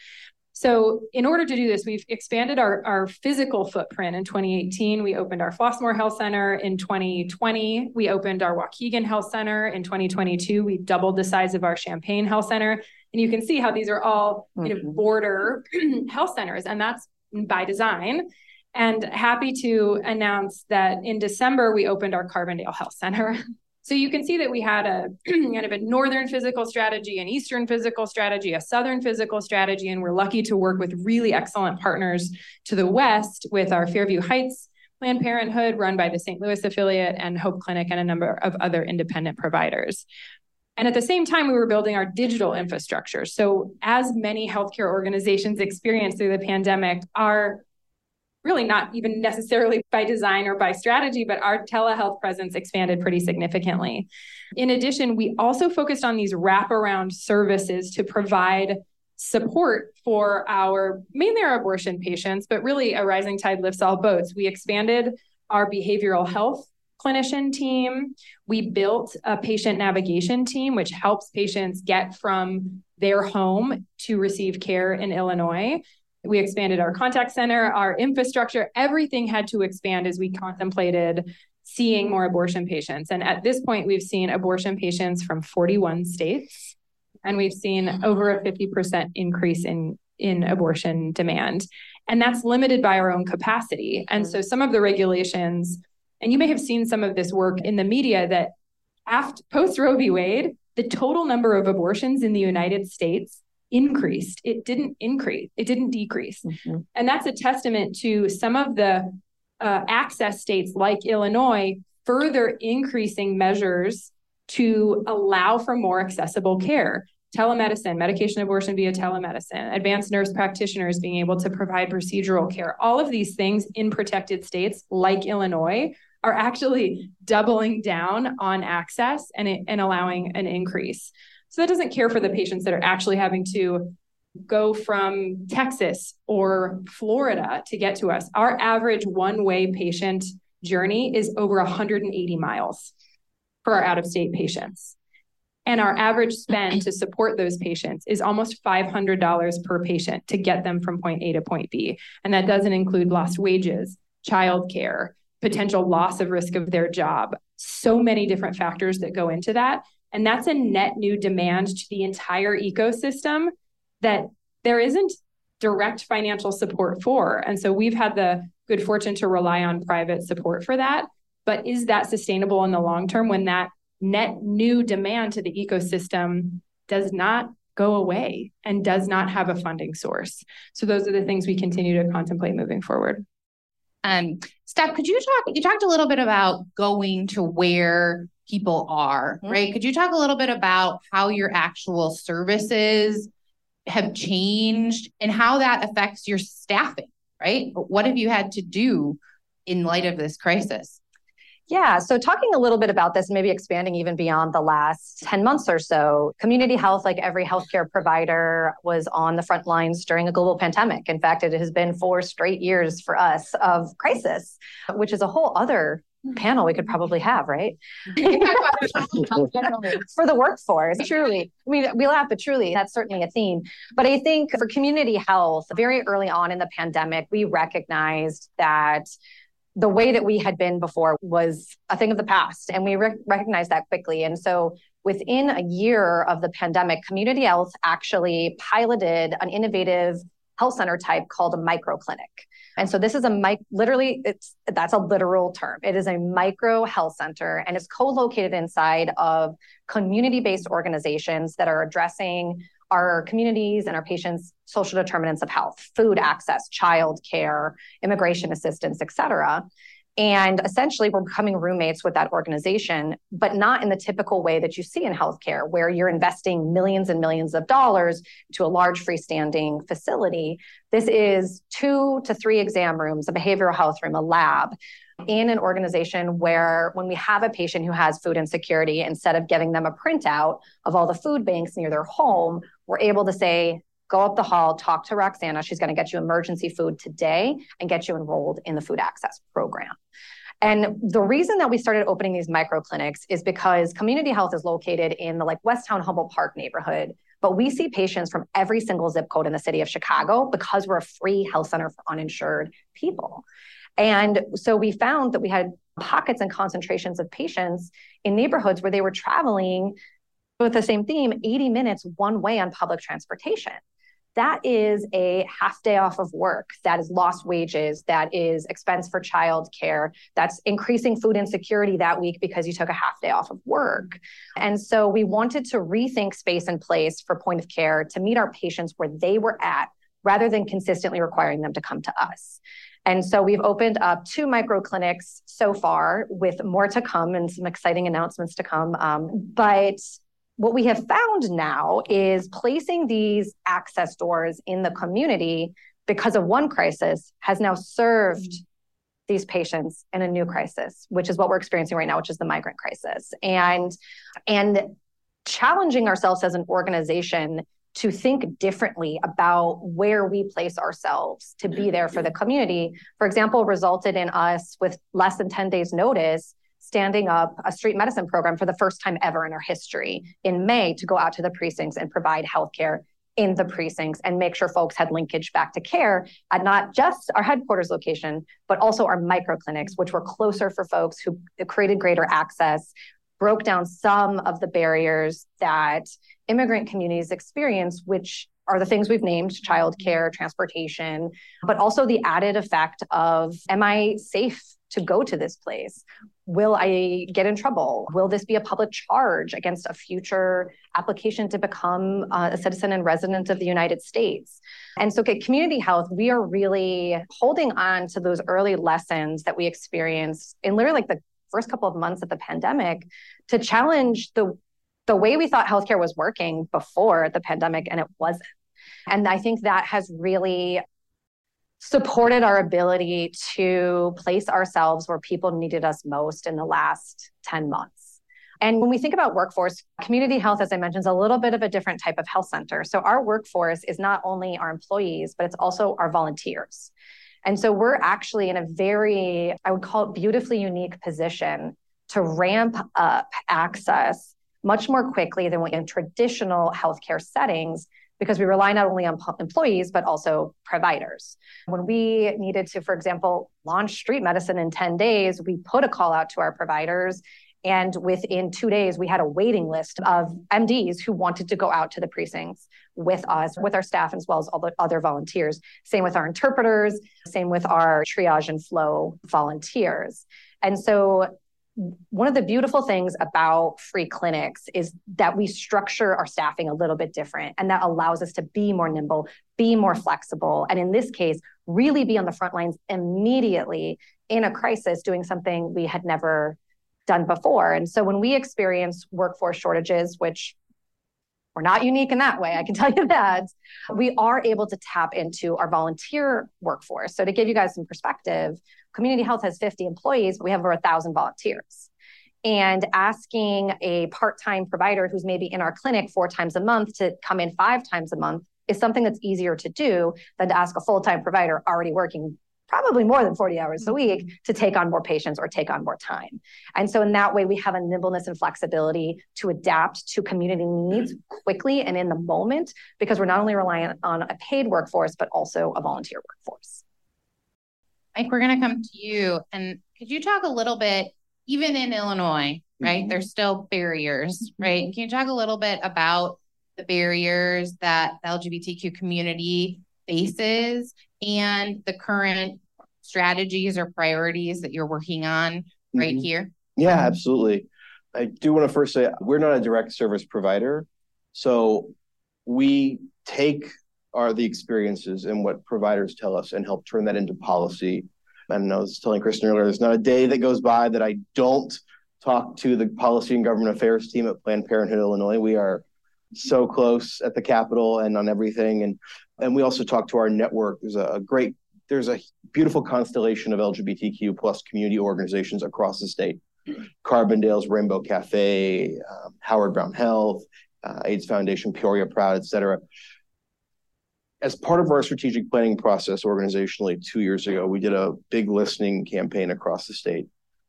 S6: So, in order to do this, we've expanded our, our physical footprint in 2018. We opened our Flossmoor Health Center in 2020. We opened our Waukegan Health Center in 2022. We doubled the size of our Champaign Health Center. And you can see how these are all you know, mm-hmm. border health centers, and that's by design. And happy to announce that in December, we opened our Carbondale Health Center. So you can see that we had a kind of a northern physical strategy, an eastern physical strategy, a southern physical strategy, and we're lucky to work with really excellent partners to the west with our Fairview Heights Planned Parenthood, run by the St. Louis affiliate, and Hope Clinic, and a number of other independent providers. And at the same time, we were building our digital infrastructure. So, as many healthcare organizations experienced through the pandemic, our really not even necessarily by design or by strategy, but our telehealth presence expanded pretty significantly. In addition, we also focused on these wraparound services to provide support for our mainly our abortion patients, but really a rising tide lifts all boats. We expanded our behavioral health clinician team. We built a patient navigation team, which helps patients get from their home to receive care in Illinois. We expanded our contact center, our infrastructure, everything had to expand as we contemplated seeing more abortion patients. And at this point, we've seen abortion patients from 41 states, and we've seen over a 50% increase in, in abortion demand. And that's limited by our own capacity. And so some of the regulations, and you may have seen some of this work in the media that after post Roe v. Wade, the total number of abortions in the United States increased. It didn't increase, it didn't decrease. Mm-hmm. And that's a testament to some of the uh, access states like Illinois further increasing measures to allow for more accessible care. Telemedicine, medication abortion via telemedicine, advanced nurse practitioners being able to provide procedural care. All of these things in protected states like Illinois are actually doubling down on access and, and allowing an increase. So that doesn't care for the patients that are actually having to go from Texas or Florida to get to us. Our average one way patient journey is over 180 miles for our out of state patients. And our average spend to support those patients is almost $500 per patient to get them from point A to point B. And that doesn't include lost wages, childcare, potential loss of risk of their job. So many different factors that go into that. And that's a net new demand to the entire ecosystem that there isn't direct financial support for. And so we've had the good fortune to rely on private support for that. But is that sustainable in the long term when that net new demand to the ecosystem does not go away and does not have a funding source? So those are the things we continue to contemplate moving forward.
S4: Um, Steph, could you talk? You talked a little bit about going to where people are, mm-hmm. right? Could you talk a little bit about how your actual services have changed and how that affects your staffing, right? What have you had to do in light of this crisis?
S7: Yeah, so talking a little bit about this, maybe expanding even beyond the last 10 months or so, CommunityHealth, like every healthcare provider, was on the front lines during a global pandemic. In fact, it has been four straight years for us of crisis, which is a whole other hmm. panel we could probably have, right? for the workforce, truly. I mean, we laugh, but truly, that's certainly a theme. But I think for CommunityHealth, very early on in the pandemic, we recognized that the way that we had been before was a thing of the past and we re- recognized that quickly. And so within a year of the pandemic CommunityHealth actually piloted an innovative health center type called a micro clinic and so this is a mic literally it's that's a literal term. It is a micro health center and it's co-located inside of community-based organizations that are addressing our communities and our patients' social determinants of health, food access, child care, immigration assistance, et cetera. And essentially, we're becoming roommates with that organization, but not in the typical way that you see in healthcare, where you're investing millions and millions of dollars to a large freestanding facility. This is two to three exam rooms, a behavioral health room, a lab, in an organization where when we have a patient who has food insecurity, instead of giving them a printout of all the food banks near their home, we're able to say, go up the hall, talk to Roxana. She's going to get you emergency food today and get you enrolled in the food access program. And the reason that we started opening these micro clinics is because CommunityHealth is located in the like West Town Humboldt Park neighborhood. But we see patients from every single zip code in the city of Chicago because we're a free health center for uninsured people. And so we found that we had pockets and concentrations of patients in neighborhoods where they were traveling with the same theme 80 minutes one way on public transportation. That is a half day off of work. That is lost wages. That is expense for childcare. That's increasing food insecurity that week because you took a half day off of work. And so we wanted to rethink space and place for point of care to meet our patients where they were at rather than consistently requiring them to come to us. And so we've opened up two micro clinics so far with more to come and some exciting announcements to come. Um, but what we have found now is placing these access doors in the community because of one crisis has now served these patients in a new crisis which is what we're experiencing right now which is the migrant crisis. And and challenging ourselves as an organization to think differently about where we place ourselves to be there for the community, for example, resulted in us with less than 10 days' notice standing up a street medicine program for the first time ever in our history in May to go out to the precincts and provide healthcare in the precincts and make sure folks had linkage back to care at not just our headquarters location, but also our micro clinics, which were closer for folks who created greater access, broke down some of the barriers that immigrant communities experience, which are the things we've named childcare, transportation, but also the added effect of am I safe to go to this place? Will I get in trouble? Will this be a public charge against a future application to become uh, a citizen and resident of the United States? And so, CommunityHealth, we are really holding on to those early lessons that we experienced in literally like the first couple of months of the pandemic to challenge the the way we thought healthcare was working before the pandemic and it wasn't. And I think that has really supported our ability to place ourselves where people needed us most in the last 10 months. And when we think about workforce, CommunityHealth, as I mentioned, is a little bit of a different type of health center. So our workforce is not only our employees, but it's also our volunteers. And so we're actually in a very, I would call it beautifully unique position to ramp up access much more quickly than in traditional healthcare settings because we rely not only on employees, but also providers. When we needed to, for example, launch street medicine in 10 days, we put a call out to our providers. And within two days, we had a waiting list of MDs who wanted to go out to the precincts with us, with our staff, as well as all the other volunteers. Same with our interpreters, same with our triage and flow volunteers. And so one of the beautiful things about free clinics is that we structure our staffing a little bit different and that allows us to be more nimble be more flexible and in this case really be on the front lines immediately in a crisis doing something we had never done before. And so when we experience workforce shortages which we're not unique in that way, I can tell you that. We are able to tap into our volunteer workforce. So, to give you guys some perspective, CommunityHealth has 50 employees, but we have over 1,000 volunteers. And asking a part time provider who's maybe in our clinic four times a month to come in five times a month is something that's easier to do than to ask a full time provider already working probably more than 40 hours a week mm-hmm. to take on more patients or take on more time. And so in that way, we have a nimbleness and flexibility to adapt to community needs quickly and in the moment because we're not only reliant on a paid workforce, but also a volunteer workforce.
S4: Mike, we're going to come to you. And could you talk a little bit, even in Illinois, right? Mm-hmm. There's still barriers, right? Mm-hmm. Can you talk a little bit about the barriers that the LGBTQ community faces and the current strategies or priorities that you're working on right mm-hmm. here?
S5: Yeah, absolutely. I do want to first say we're not a direct service provider. So we take are the experiences and what providers tell us and help turn that into policy. And I was telling Kristen earlier, there's not a day that goes by that I don't talk to the policy and government affairs team at Planned Parenthood Illinois. We are so close at the Capitol and on everything. And and we also talk to our network. There's a, great, there's a beautiful constellation of LGBTQ plus community organizations across the state. Carbondale's Rainbow Cafe, um, Howard Brown Health, uh, AIDS Foundation, Peoria Proud, et cetera as part of our strategic planning process organizationally two years ago, we did a big listening campaign across the state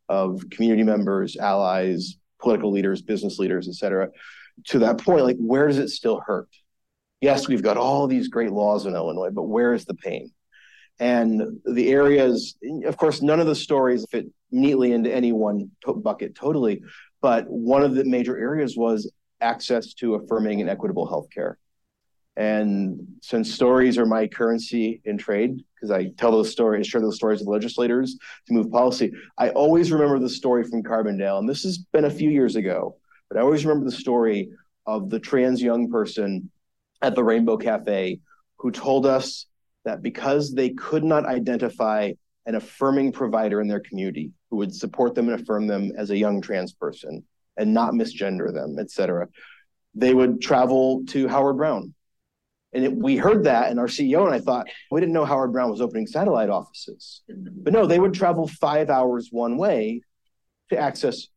S5: of community members, allies, political leaders, business leaders, et cetera. To that point, like where does it still hurt? Yes, we've got all these great laws in Illinois, but where is the pain? And the areas, of course, none of the stories fit neatly into any one to- bucket totally, but one of the major areas was access to affirming and equitable healthcare. And since stories are my currency in trade, because I tell those stories, share those stories with legislators to move policy, I always remember the story from Carbondale. And this has been a few years ago, but I always remember the story of the trans young person at the Rainbow Cafe who told us that because they could not identify an affirming provider in their community who would support them and affirm them as a young trans person and not misgender them, et cetera, they would travel to Howard Brown and it, we heard that, and our CEO and I thought, we didn't know Howard Brown was opening satellite offices. But no, they would travel five hours one way to access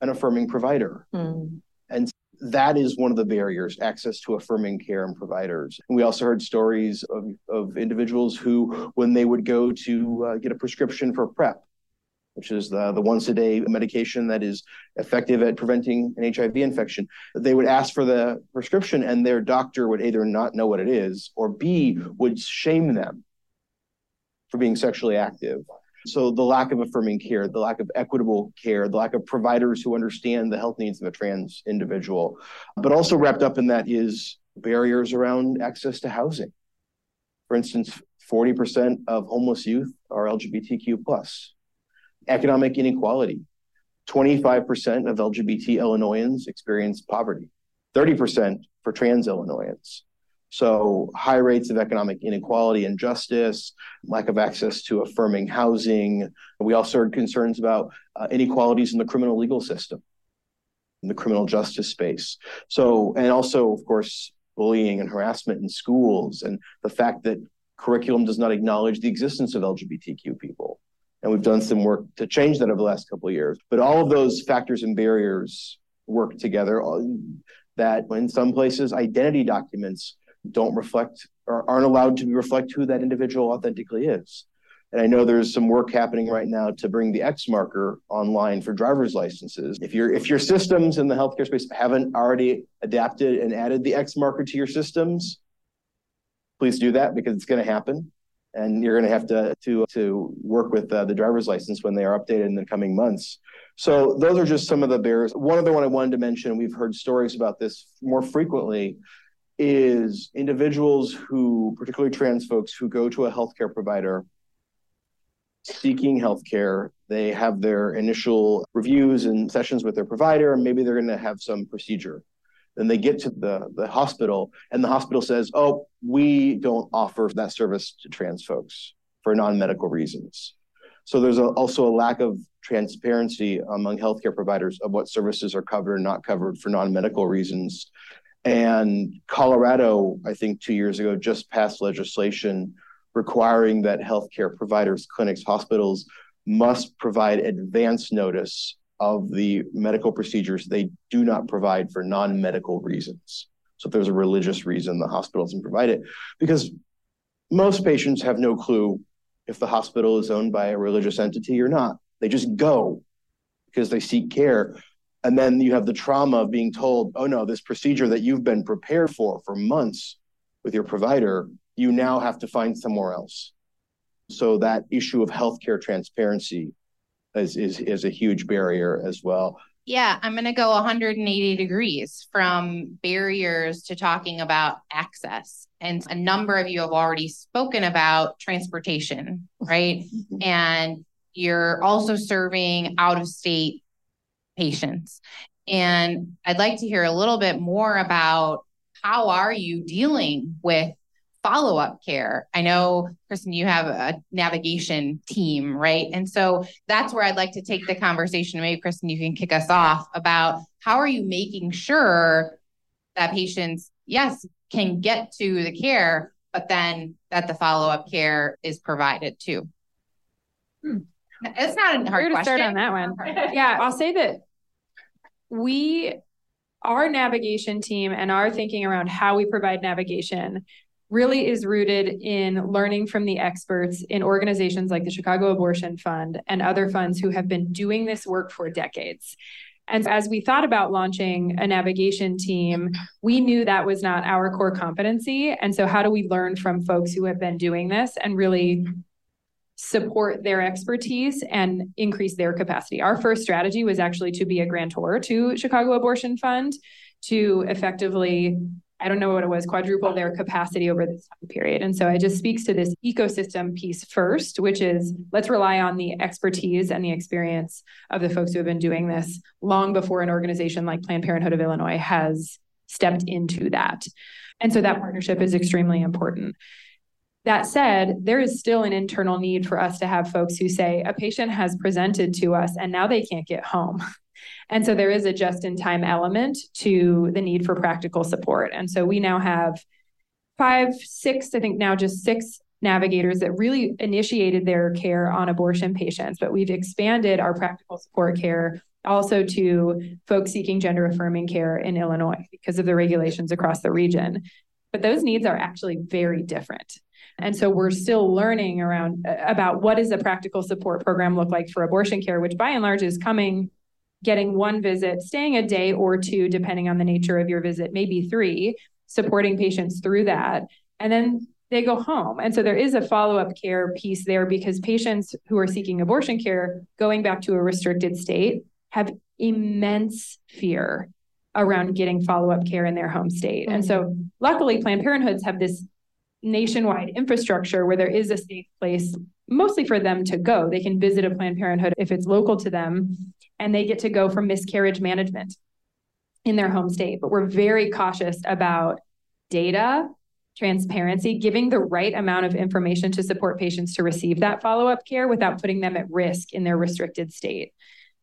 S5: an affirming provider. Mm. And that is one of the barriers access to affirming care and providers. And we also heard stories of, of individuals who, when they would go to uh, get a prescription for PrEP, which is the, the once a day medication that is effective at preventing an HIV infection. They would ask for the prescription, and their doctor would either not know what it is, or B, would shame them for being sexually active. So, the lack of affirming care, the lack of equitable care, the lack of providers who understand the health needs of a trans individual. But also wrapped up in that is barriers around access to housing. For instance, 40% of homeless youth are LGBTQ plus economic inequality. 25% of LGBT Illinoisans experience poverty, 30% for trans Illinoisans. So, high rates of economic inequality and justice, lack of access to affirming housing. We also heard concerns about uh, inequalities in the criminal legal system, in the criminal justice space. So, and also, of course, bullying and harassment in schools, and the fact that curriculum does not acknowledge the existence of LGBTQ people. And we've done some work to change that over the last couple of years. But all of those factors and barriers work together. Uh, that in some places, identity documents don't reflect or aren't allowed to reflect who that individual authentically is. And I know there's some work happening right now to bring the X marker online for driver's licenses. If your if your systems in the healthcare space haven't already adapted and added the X marker to your systems, please do that because it's going to happen. And you're going to have to to to work with uh, the driver's license when they are updated in the coming months. So those are just some of the barriers. One other one I wanted to mention, we've heard stories about this more frequently, is individuals who, particularly trans folks, who go to a healthcare provider seeking healthcare. They have their initial reviews and sessions with their provider, and maybe they're going to have some procedure. Then they get to the, the hospital, and the hospital says, Oh, we don't offer that service to trans folks for non medical reasons. So there's a, also a lack of transparency among healthcare providers of what services are covered and not covered for non medical reasons. And Colorado, I think two years ago, just passed legislation requiring that healthcare providers, clinics, hospitals must provide advance notice of the medical procedures they do not provide for non medical reasons. So if there's a religious reason, the hospital doesn't provide it because most patients have no clue if the hospital is owned by a religious entity or not. They just go because they seek care. And then you have the trauma of being told, oh no, this procedure that you've been prepared for for months with your provider you now have to find somewhere else. So that issue of healthcare transparency is, is, is a huge barrier as well.
S4: Yeah, I'm going to go 180 degrees from barriers to talking about access. And a number of you have already spoken about transportation, right? And you're also serving out of state patients. And I'd like to hear a little bit more about how are you dealing with follow up care. I know, Kristen, you have a navigation team, right? And so that's where I'd like to take the conversation. Maybe, Kristen, you can kick us off about how are you making sure that patients, yes, can get to the care, but then that the follow up care is provided too. Hmm. It's not a hard
S6: Here to
S4: question.
S6: start on that one. yeah, I'll say that we our navigation team and our thinking around how we provide navigation really is rooted in learning from the experts in organizations like the Chicago Abortion Fund and other funds who have been doing this work for decades. And as we thought about launching a navigation team, we knew that was not our core competency. And so, how do we learn from folks who have been doing this and really support their expertise and increase their capacity? Our first strategy was actually to be a grantor to Chicago Abortion Fund to effectively I don't know what it was, quadruple their capacity over this time period. And so it just speaks to this ecosystem piece first, which is let's rely on the expertise and the experience of the folks who have been doing this long before an organization like Planned Parenthood of Illinois has stepped into that. And so that partnership is extremely important. That said, there is still an internal need for us to have folks who say a patient has presented to us and now they can't get home. And so there is a just in time element to the need for practical support. And so we now have five, six, I think now just six navigators that really initiated their care on abortion patients, but we've expanded our practical support care also to folks seeking gender affirming care in Illinois because of the regulations across the region. But those needs are actually very different. And so we're still learning around uh, about what does a practical support program look like for abortion care, which by and large is coming getting one visit, staying a day or two, depending on the nature of your visit, maybe three, supporting patients through that. And then they go home. And so there is a follow up care piece there because patients who are seeking abortion care going back to a restricted state have immense fear around getting follow up care in their home state. And so luckily, Planned Parenthoods have this nationwide infrastructure where there is a safe place mostly for them to go. They can visit a Planned Parenthood if it's local to them and they get to go for miscarriage management in their home state. But we're very cautious about data, transparency, giving the right amount of information to support patients to receive that follow up care without putting them at risk in their restricted state.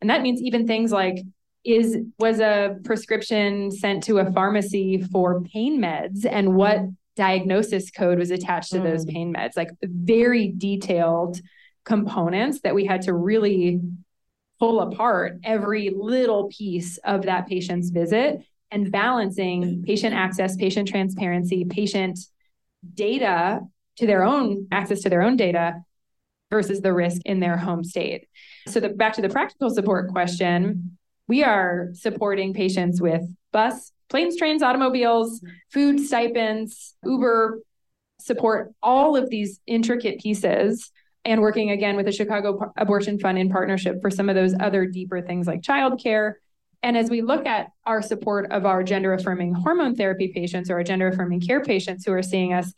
S6: And that means even things like is was a prescription sent to a pharmacy for pain meds and what diagnosis code was attached to mm. those pain meds, like very detailed components that we had to really pull apart every little piece of that patient's visit and balancing patient access, patient transparency, patient data to their own access to their own data versus the risk in their home state. So the back to the practical support question, we are supporting patients with bus, planes, trains, automobiles, food stipends, Uber support, all of these intricate pieces and working again with the Chicago Abortion Fund in partnership for some of those other deeper things like childcare. And as we look at our support of our gender affirming hormone therapy patients or our gender affirming care patients who are seeing us,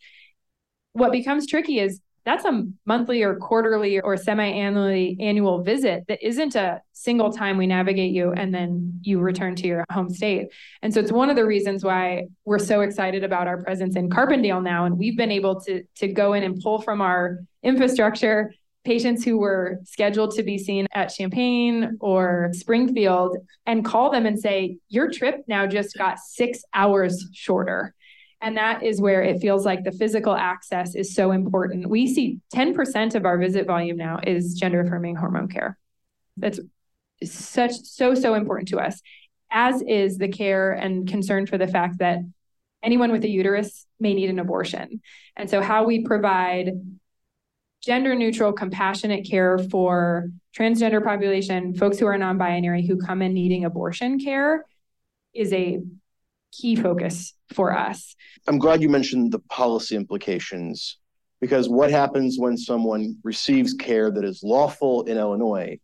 S6: what becomes tricky is that's a monthly or quarterly or semi-annually annual visit that isn't a single time we navigate you and then you return to your home state. And so it's one of the reasons why we're so excited about our presence in Carbondale now. And we've been able to, to go in and pull from our infrastructure patients who were scheduled to be seen at Champaign or Springfield and call them and say, Your trip now just got six hours shorter. And that is where it feels like the physical access is so important. We see 10% of our visit volume now is gender affirming hormone care. That's such, so, so important to us, as is the care and concern for the fact that anyone with a uterus may need an abortion. And so, how we provide gender neutral, compassionate care for transgender population, folks who are non binary who come in needing abortion care is a key focus for us.
S5: I'm glad you mentioned the policy implications because what happens when someone receives care that is lawful in Illinois,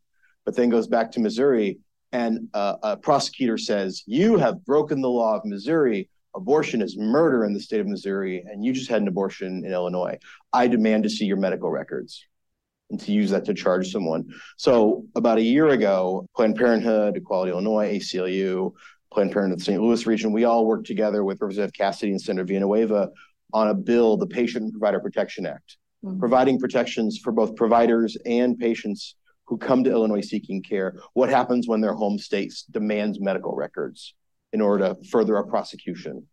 S5: but then goes back to Missouri and uh, a prosecutor says, You have broken the law of Missouri. Abortion is murder in the state of Missouri, and you just had an abortion in Illinois. I demand to see your medical records and to use that to charge someone. So, about a year ago, Planned Parenthood, Equality Illinois, ACLU, Planned Parenthood St. Louis region, we all worked together with Representative Cassidy and Senator Villanueva on a bill, the Patient and Provider Protection Act, mm-hmm. providing protections for both providers and patients who come to Illinois seeking care. What happens when their home state demands medical records in order to further a prosecution?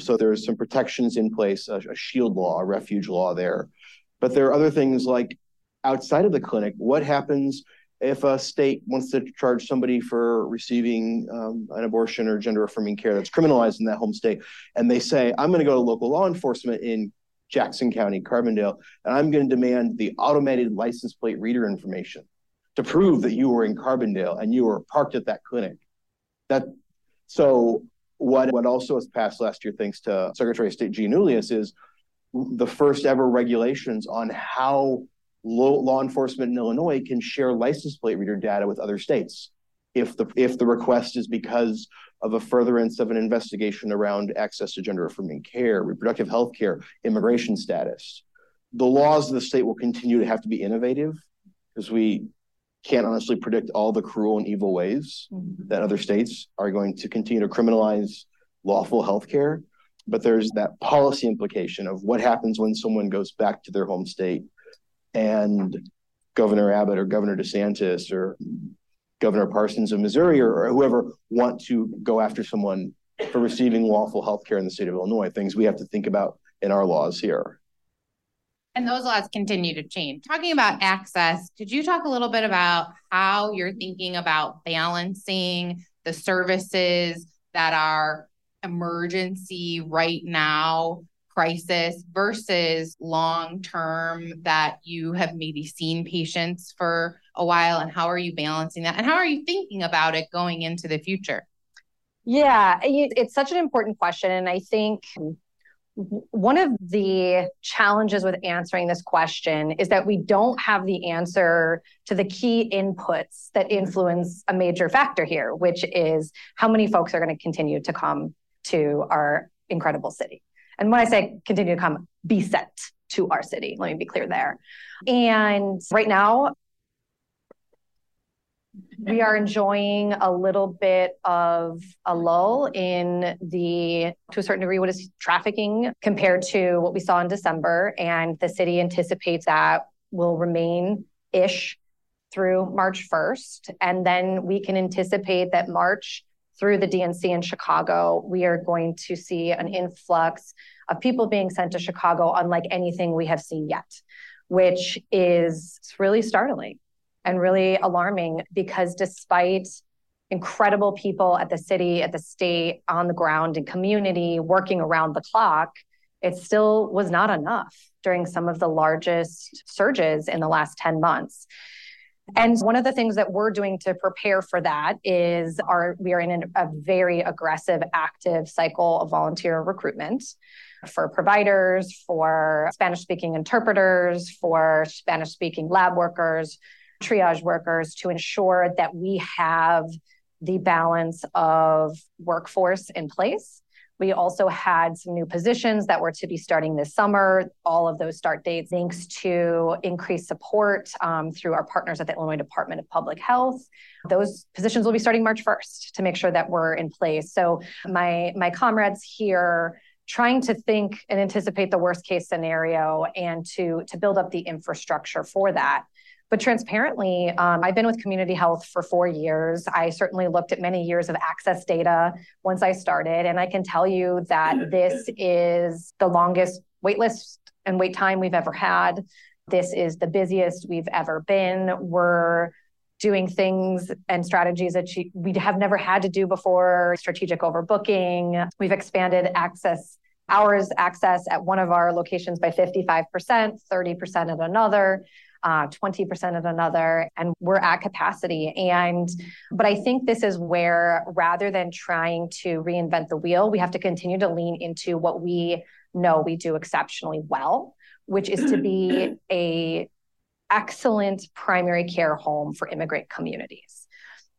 S5: So there's some protections in place, a, a shield law, a refuge law there. But there are other things like outside of the clinic, what happens if a state wants to charge somebody for receiving um, an abortion or gender affirming care that's criminalized in that home state, and they say, I'm going to go to local law enforcement in Jackson County, Carbondale, and I'm going to demand the automated license plate reader information to prove that you were in Carbondale and you were parked at that clinic. That so what what also was passed last year, thanks to Secretary of State Giannoulias, is the first ever regulations on how law enforcement in Illinois can share license plate reader data with other states if the if the request is because of a furtherance of an investigation around access to gender affirming care, reproductive health care, immigration status. The laws of the state will continue to have to be innovative because we can't honestly predict all the cruel and evil ways mm-hmm. that other states are going to continue to criminalize lawful health care. But there's that policy implication of what happens when someone goes back to their home state and Governor Abbott or Governor DeSantis or Governor Parsons of Missouri or, or whoever want to go after someone for receiving lawful health care in the state of Illinois, things we have to think about in our laws here.
S4: And those laws continue to change. Talking about access, could you talk a little bit about how you're thinking about balancing the services that are emergency right now crisis versus long term that you have maybe seen patients for a while and how are you balancing that and how are you thinking about it going into the future
S7: yeah it's such an important question and i think one of the challenges with answering this question is that we don't have the answer to the key inputs that influence a major factor here, which is how many folks are going to continue to come to our incredible city. And when I say continue to come, be sent to our city. Let me be clear there. And right now, we are enjoying a little bit of a lull in the, to a certain degree, what is trafficking compared to what we saw in December. And the city anticipates that will remain ish through March 1st. And then we can anticipate that March through the DNC in Chicago, we are going to see an influx of people being sent to Chicago unlike anything we have seen yet, which is really startling and really alarming because despite incredible people at the city, at the state, on the ground, and community working around the clock, it still was not enough during some of the largest surges in the last 10 months. And one of the things that we're doing to prepare for that is our we are in an, a very aggressive, active cycle of volunteer recruitment for providers, for Spanish speaking interpreters, for Spanish speaking lab workers, triage workers to ensure that we have the balance of workforce in place we also had some new positions that were to be starting this summer. All of those start dates thanks to increased support um, through our partners at the Illinois Department of Public Health. Those positions will be starting March 1st to make sure that we're in place. So my my comrades here trying to think and anticipate the worst case scenario and to to build up the infrastructure for that but transparently, um, I've been with CommunityHealth for four years. I certainly looked at many years of access data once I started, and I can tell you that this is the longest waitlist and wait time we've ever had. This is the busiest we've ever been. We're doing things and strategies that we have never had to do before strategic overbooking. We've expanded access hours access at one of our locations by 55%, 30% at another uh, 20% at another, and we're at capacity. And, but I think this is where rather than trying to reinvent the wheel, we have to continue to lean into what we know we do exceptionally well, which is to be a excellent primary care home for immigrant communities.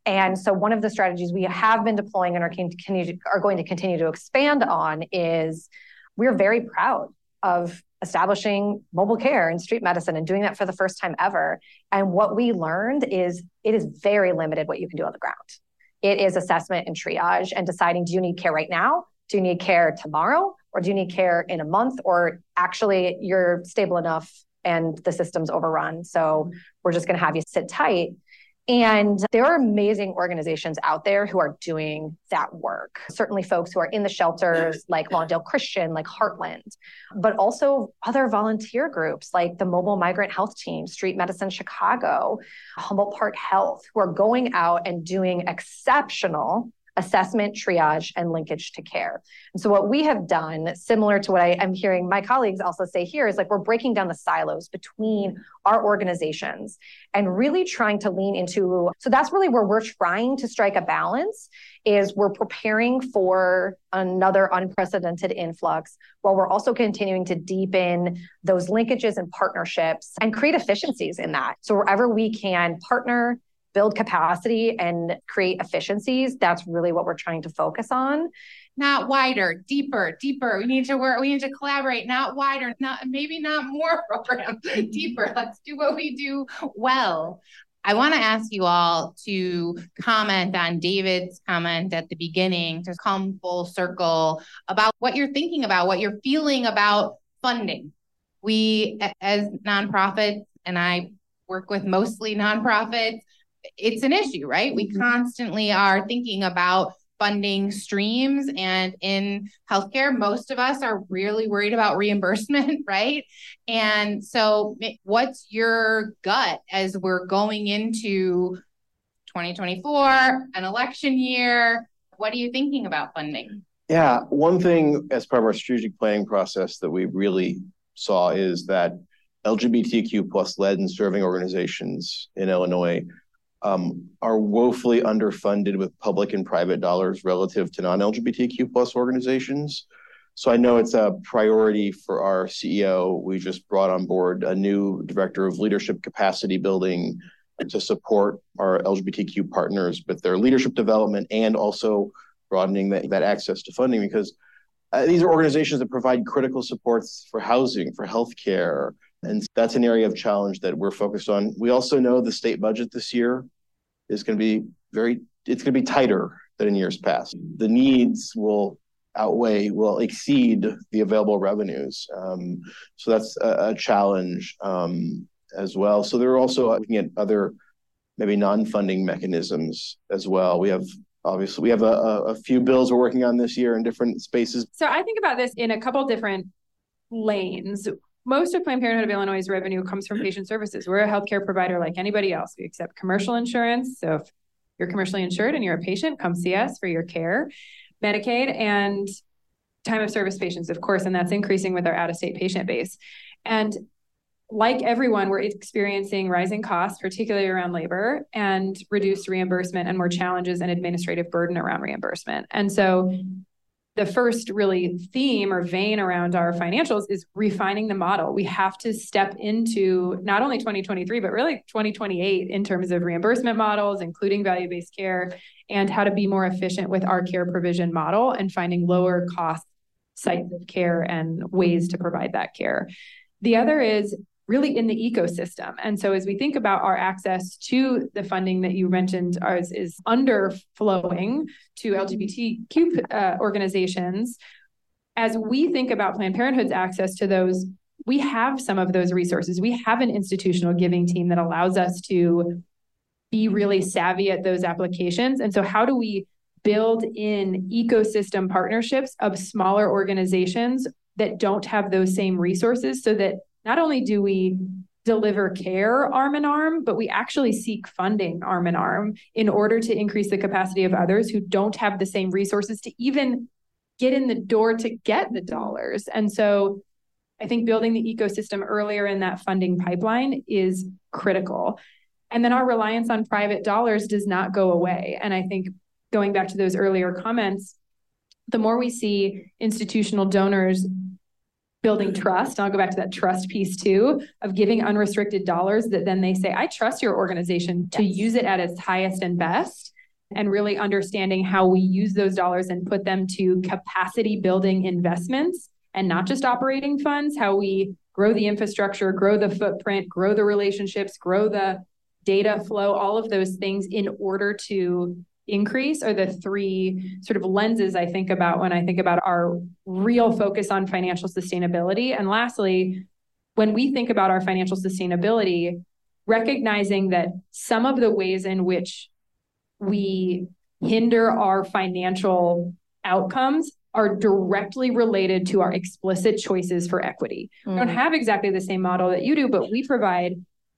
S7: And so, one of the strategies we have been deploying and are, continue, are going to continue to expand on is we're very proud of establishing mobile care and street medicine and doing that for the first time ever. And what we learned is it is very limited what you can do on the ground. It is assessment and triage and deciding do you need care right now? Do you need care tomorrow? Or do you need care in a month? Or actually, you're stable enough and the system's overrun. So we're just going to have you sit tight. And there are amazing organizations out there who are doing that work. Certainly, folks who are in the shelters like Lawndale Christian, like Heartland, but also other volunteer groups like the Mobile Migrant Health Team, Street Medicine Chicago, Humboldt Park Health, who are going out and doing exceptional assessment, triage, and linkage to care. And so, what we have done, similar to what I, am hearing my colleagues also say here, is like we're breaking down the silos between our organizations and really trying to lean into. So, that's really where we're trying to strike a balance. Is we're preparing for another unprecedented influx while we're also continuing to deepen those linkages and partnerships and create efficiencies in that. So, wherever we can partner build capacity and create efficiencies, that's really what we're trying to focus on.
S4: Not wider, deeper, deeper. We need to work, we need to collaborate, not wider, not maybe not more programs, deeper. Let's do what we do well. I want to ask you all to comment on David's comment at the beginning to come full circle about what you're thinking about, what you're feeling about funding. We, as nonprofits, and I work with mostly nonprofits, it's an issue, right? We mm-hmm. constantly are thinking about funding streams and in healthcare most of us are really worried about reimbursement right and so what's your gut as we're going into 2024 an election year what are you thinking about funding
S5: yeah one thing as part of our strategic planning process that we really saw is that lgbtq plus led and serving organizations in illinois um, are woefully underfunded with public and private dollars relative to non-LGBTQ plus organizations. So I know it's a priority for our CEO. We just brought on board a new director of leadership capacity building to support our LGBTQ partners with their leadership development and also broadening that, that access to funding because uh, these are organizations that provide critical supports for housing, for healthcare, and that's an area of challenge that we're focused on. We also know the state budget this year is going to be very, it's going to be tighter than in years past. The needs will outweigh, will exceed the available revenues. Um, so that's a, a challenge um, as well. So they're also looking at other maybe non-funding mechanisms as well. We have obviously we have a, a, few bills we're working on this year in different spaces.
S6: So I think about this in a couple different lanes. Most of Planned Parenthood of Illinois' revenue comes from patient services. We're a healthcare provider like anybody else. We accept commercial insurance. So if you're commercially insured and you're a patient, come see us for your care. Medicaid and time of service patients, of course, and that's increasing with our out of state patient base. And like everyone, we're experiencing rising costs, particularly around labor, and reduced reimbursement and more challenges and administrative burden around reimbursement. And so the first really theme or vein around our financials is refining the model. We have to step into not only 2023, but really 2028 in terms of reimbursement models, including value based care, and how to be more efficient with our care provision model and finding lower cost sites of care and ways to provide that care. The other is really in the ecosystem. And so as we think about our access to the funding that you mentioned ours is underflowing to LGBTQ uh, organizations, as we think about Planned Parenthood's access to those, we have some of those resources. We have an institutional giving team that allows us to be really savvy at those applications. And so how do we build in ecosystem partnerships of smaller organizations that don't have those same resources so that not only do we deliver care arm in arm, but we actually seek funding arm in arm in order to increase the capacity of others who don't have the same resources to even get in the door to get the dollars. And so I think building the ecosystem earlier in that funding pipeline is critical. And then our reliance on private dollars does not go away. And I think going back to those earlier comments, the more we see institutional donors building mm. trust. I'll go back to that trust piece too of giving unrestricted dollars that then they say, I trust your organization to yes. use it at its highest and best. And really understanding how we use those dollars and put them to capacity building investments and not just operating funds, how we grow the infrastructure, grow the footprint, grow the relationships, grow the data flow, all of those things in order to increase are the three sort of lenses I think about when I think about our real focus on financial sustainability. And lastly, when we think about our financial sustainability, recognizing that some of the ways in which we hinder our financial outcomes are directly related to our explicit choices for equity. Mm. We don't mm. have exactly the same model that you do, but we provide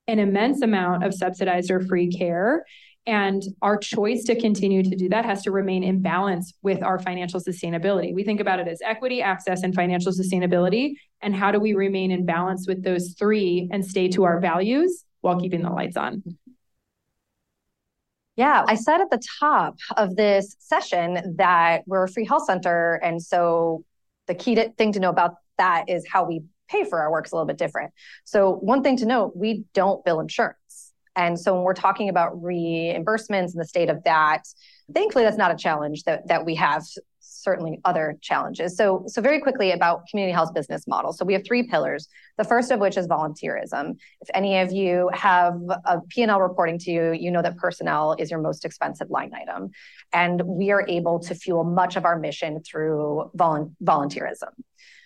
S6: an immense amount of subsidized or free care. And our choice to continue to do that has to remain in balance with our financial sustainability. We think about it as equity, access, and financial sustainability. And how do we remain in balance with those three and stay to our values while keeping the lights on?
S7: Yeah, I said at the top of this session that we're a free health center. And so the key to, thing to know about that is how we pay for our work is a little bit different. So, one thing to note we don't bill insurance. And so when we're talking about reimbursements and the state of that, thankfully that's not a challenge that, that we have certainly other challenges. So, so very quickly about CommunityHealth business model. So we have three pillars. The first of which is volunteerism. If any of you have a P&L reporting to you, you know that personnel is your most expensive line item. And we are able to fuel much of our mission through volu- volunteerism.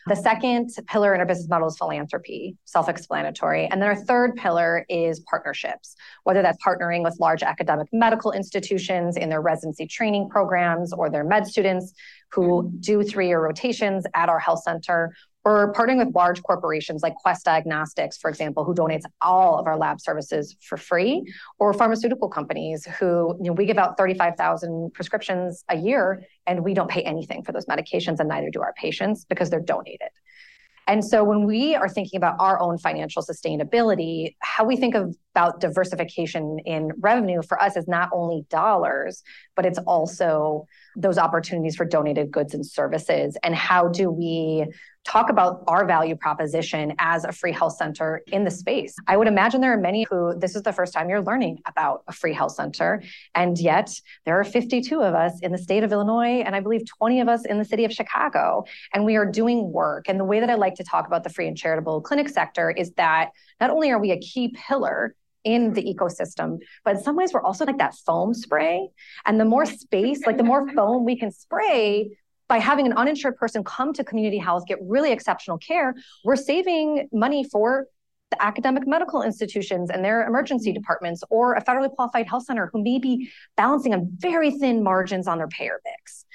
S7: The second pillar in our business model is philanthropy, self explanatory. And then our third pillar is partnerships, whether that's partnering with large academic medical institutions in their residency training programs or their med students who do three year rotations at our health center, or partnering with large corporations like Quest Diagnostics, for example, who donates all of our lab services for free, or pharmaceutical companies who you know, we give out 35,000 prescriptions a year and we don't pay anything for those medications, and neither do our patients because they're donated. And so when we are thinking about our own financial sustainability, how we think of, about diversification in revenue for us is not only dollars, but it's also those opportunities for donated goods and services. And how do we talk about our value proposition as a free health center in the space. I would imagine there are many who this is the first time you're learning about a free health center. And yet there are 52 of us in the state of Illinois, and I believe 20 of us in the city of Chicago. And we are doing work. And the way that I like to talk about the free and charitable clinic sector is that not only are we a key pillar in the ecosystem. But in some ways, we're also like that foam spray. And the more space, like the more foam we can spray by having an uninsured person come to CommunityHealth, get really exceptional care, we're saving money for the academic medical institutions and their emergency mm-hmm. departments, or a federally qualified health center who may be balancing on very thin margins on their payer mix.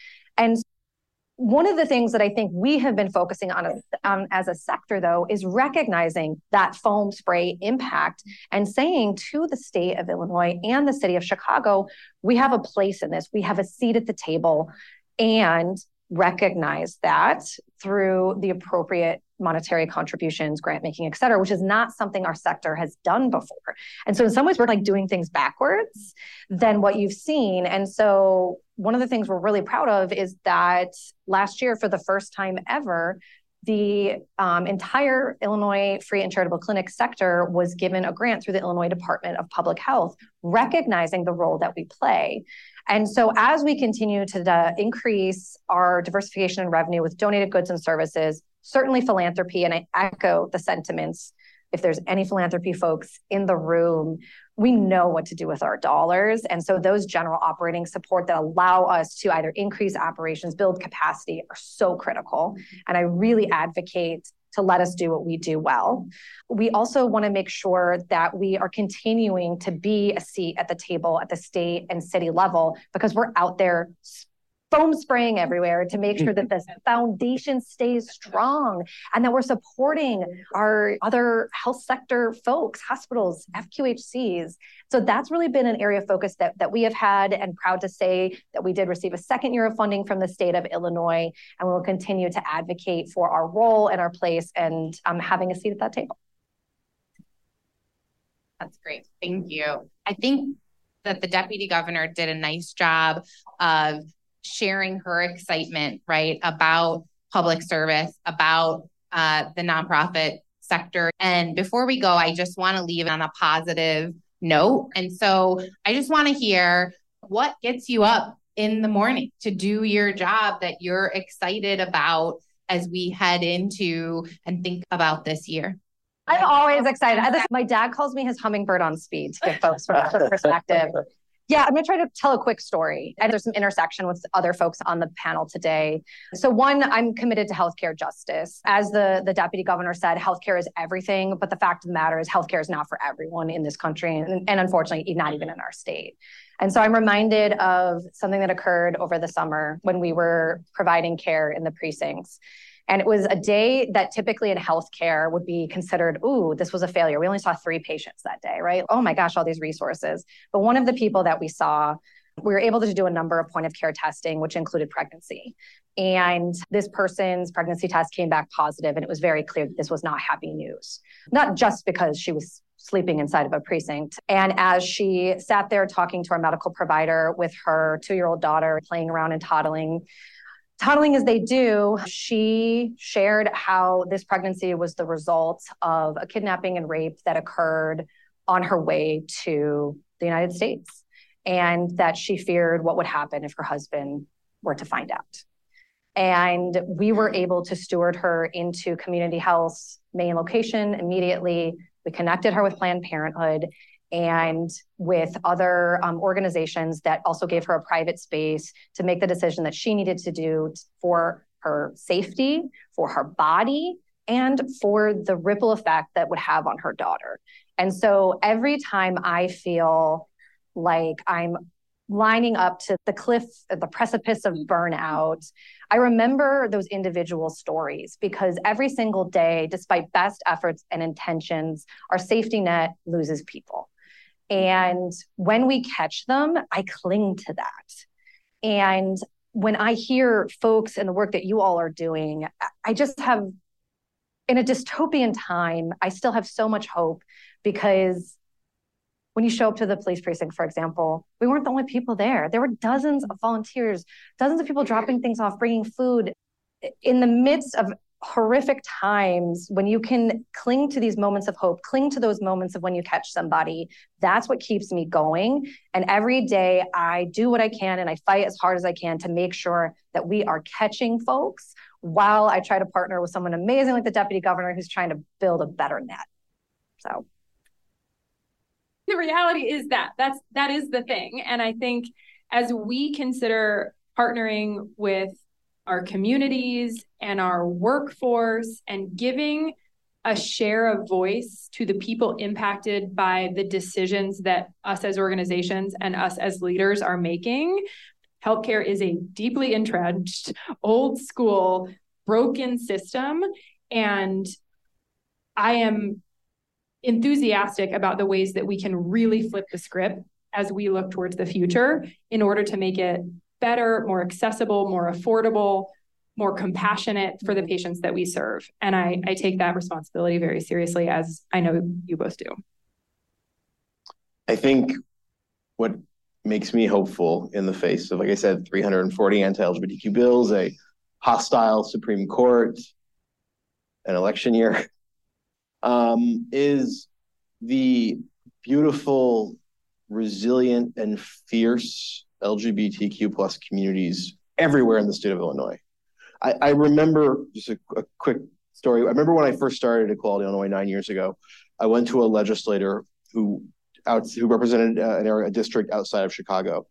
S7: One of the things that I think we have been focusing on, um, as a sector, though, is recognizing that foam spray impact and saying to the state of Illinois and the city of Chicago, we have a place in this, we have a seat at the table, and recognize that through the appropriate monetary contributions, grant making, et cetera, which is not something our sector has done before. And so in some ways, we're like doing things backwards than what you've seen. And so one of the things we're really proud of is that last year, for the first time ever, the um, entire Illinois free and charitable clinic sector was given a grant through the Illinois Department of Public Health, recognizing the role that we play. And so, as we continue to uh, increase our diversification and revenue with donated goods and services, certainly philanthropy, and I echo the sentiments. If there's any philanthropy folks in the room, we know what to do with our dollars. And so those general operating support that allow us to either increase operations, build capacity are so critical. And I really advocate to let us do what we do well. We also want to make sure that we are continuing to be a seat at the table at the state and city level because we're out there foam spraying everywhere to make sure that this foundation stays strong and that we're supporting our other health sector folks, hospitals, FQHCs. So that's really been an area of focus that, that we have had and proud to say that we did receive a second year of funding from the state of Illinois and we will continue to advocate for our role and our place and um, having a seat at that table.
S4: That's great. Thank you. I think that the deputy governor did a nice job of sharing her excitement, right, about public service, about uh, the nonprofit sector. And before we go, I just want to leave on a positive note. And so I just want to hear what gets you up in the morning to do your job that you're excited about as we head into and think about this year.
S7: I'm always excited. My dad calls me his hummingbird on speed to give folks from perspective. Yeah, I'm going to try to tell a quick story. And there's some intersection with other folks on the panel today. So, one, I'm committed to healthcare justice. As the, the deputy governor said, healthcare is everything. But the fact of the matter is, healthcare is not for everyone in this country, and, and unfortunately, not even in our state. And so I'm reminded of something that occurred over the summer when we were providing care in the precincts. And it was a day that typically in healthcare would be considered, ooh, this was a failure. We only saw three patients that day, right? Oh my gosh, all these resources. But one of the people that we saw, we were able to do a number of point of care testing, which included pregnancy. And this person's pregnancy test came back positive, and it was very clear that this was not happy news. Not just because she was sleeping inside of a precinct. And as she sat there talking to our medical provider with her two year old daughter, playing around and toddling, toddling as they do, she shared how this pregnancy was the result of a kidnapping and rape that occurred on her way to the United States, and that she feared what would happen if her husband were to find out. And we were able to steward her into CommunityHealth's main location immediately. We connected her with Planned Parenthood, and with other um, organizations that also gave her a private space to make the decision that she needed to do for her safety, for her body, and for the ripple effect that would have on her daughter. And so every time I feel like I'm lining up to the cliff, the precipice of burnout, I remember those individual stories because every single day, despite best efforts and intentions, our safety net loses people. And when we catch them, I cling to that. And when I hear folks and the work that you all are doing, I just have, in a dystopian time, I still have so much hope because when you show up to the police precinct, for example, we weren't the only people there. There were dozens of volunteers, dozens of people dropping things off, bringing food. In the midst of horrific times when you can cling to these moments of hope, cling to those moments of when you catch somebody, that's what keeps me going. And every day I do what I can and I fight as hard as I can to make sure that we are catching folks while I try to partner with someone amazing like the deputy governor who's trying to build a better net. So
S6: the reality is that that's that is the thing. And I think as we consider partnering with our communities and our workforce and giving a share of voice to the people impacted by the decisions that us as organizations and us as leaders are making. Healthcare is a deeply entrenched, old school, broken system. And I am enthusiastic about the ways that we can really flip the script as we look towards the future in order to make it better, more accessible, more affordable, more compassionate for the patients that we serve. And I, I take that responsibility very seriously, as I know you both do.
S5: I think what makes me hopeful in the face of, like I said, 340 anti LGBTQ bills, a hostile Supreme Court, an election year, um, is the beautiful, resilient, and fierce LGBTQ plus communities everywhere in the state of Illinois. I, I remember just a, a, quick story. I remember when I first started Equality Illinois nine years ago. I went to a legislator who out who represented uh, an area, a district outside of Chicago,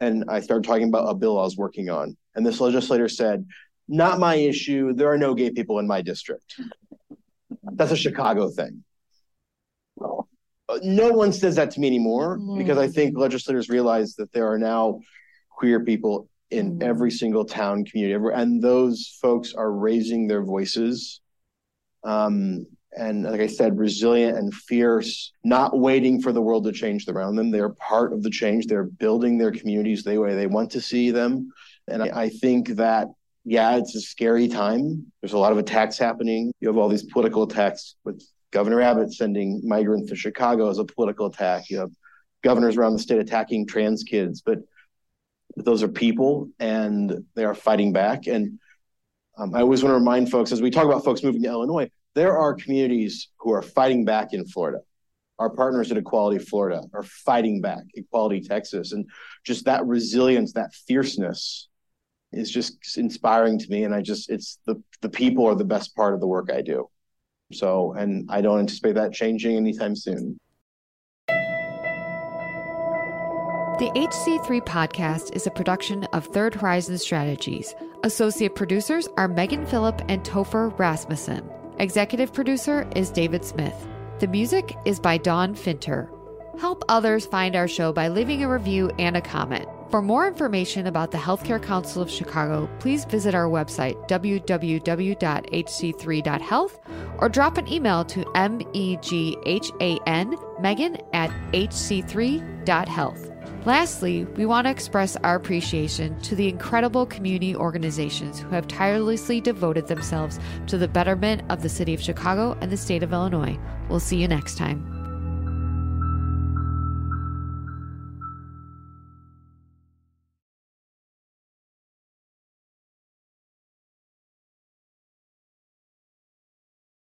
S5: and I started talking about a bill I was working on. And this legislator said, "Not my issue. There are no gay people in my district." That's a Chicago thing. No one says that to me anymore mm. because I think legislators realize that there are now queer people in mm. every single town community and those folks are raising their voices. Um, and like i said resilient and fierce not waiting for the world to change around them. They're part of the change. They're building their communities the way they want to see them. And I, I think that yeah it's a scary time. There's a lot of attacks happening. You have all these political attacks with governor abbott sending migrants to chicago as a political attack you have governors around the state attacking trans kids but those are people and they are fighting back. And um, I always want to remind folks as we talk about folks moving to Illinois, there are communities who are fighting back in Florida. Our partners at Equality Florida are fighting back, Equality Texas. And just that resilience, that fierceness is just inspiring to me. And I just, it's the, the people are the best part of the work I do. So, and I don't anticipate that changing anytime soon.
S8: The HC3 podcast is a production of Third Horizon Strategies. Associate producers are Megan Phillip and Topher Rasmussen. Executive producer is David Smith. The music is by Don Finter. Help others find our show by leaving a review and a comment. For more information about the Healthcare Council of Chicago, please visit our website, www.hc3.health, or drop an email to meghan, megan at hc3.health. Lastly, we want to express our appreciation to the incredible community organizations who have tirelessly devoted themselves to the betterment of the city of Chicago and the state of Illinois. We'll see you next time.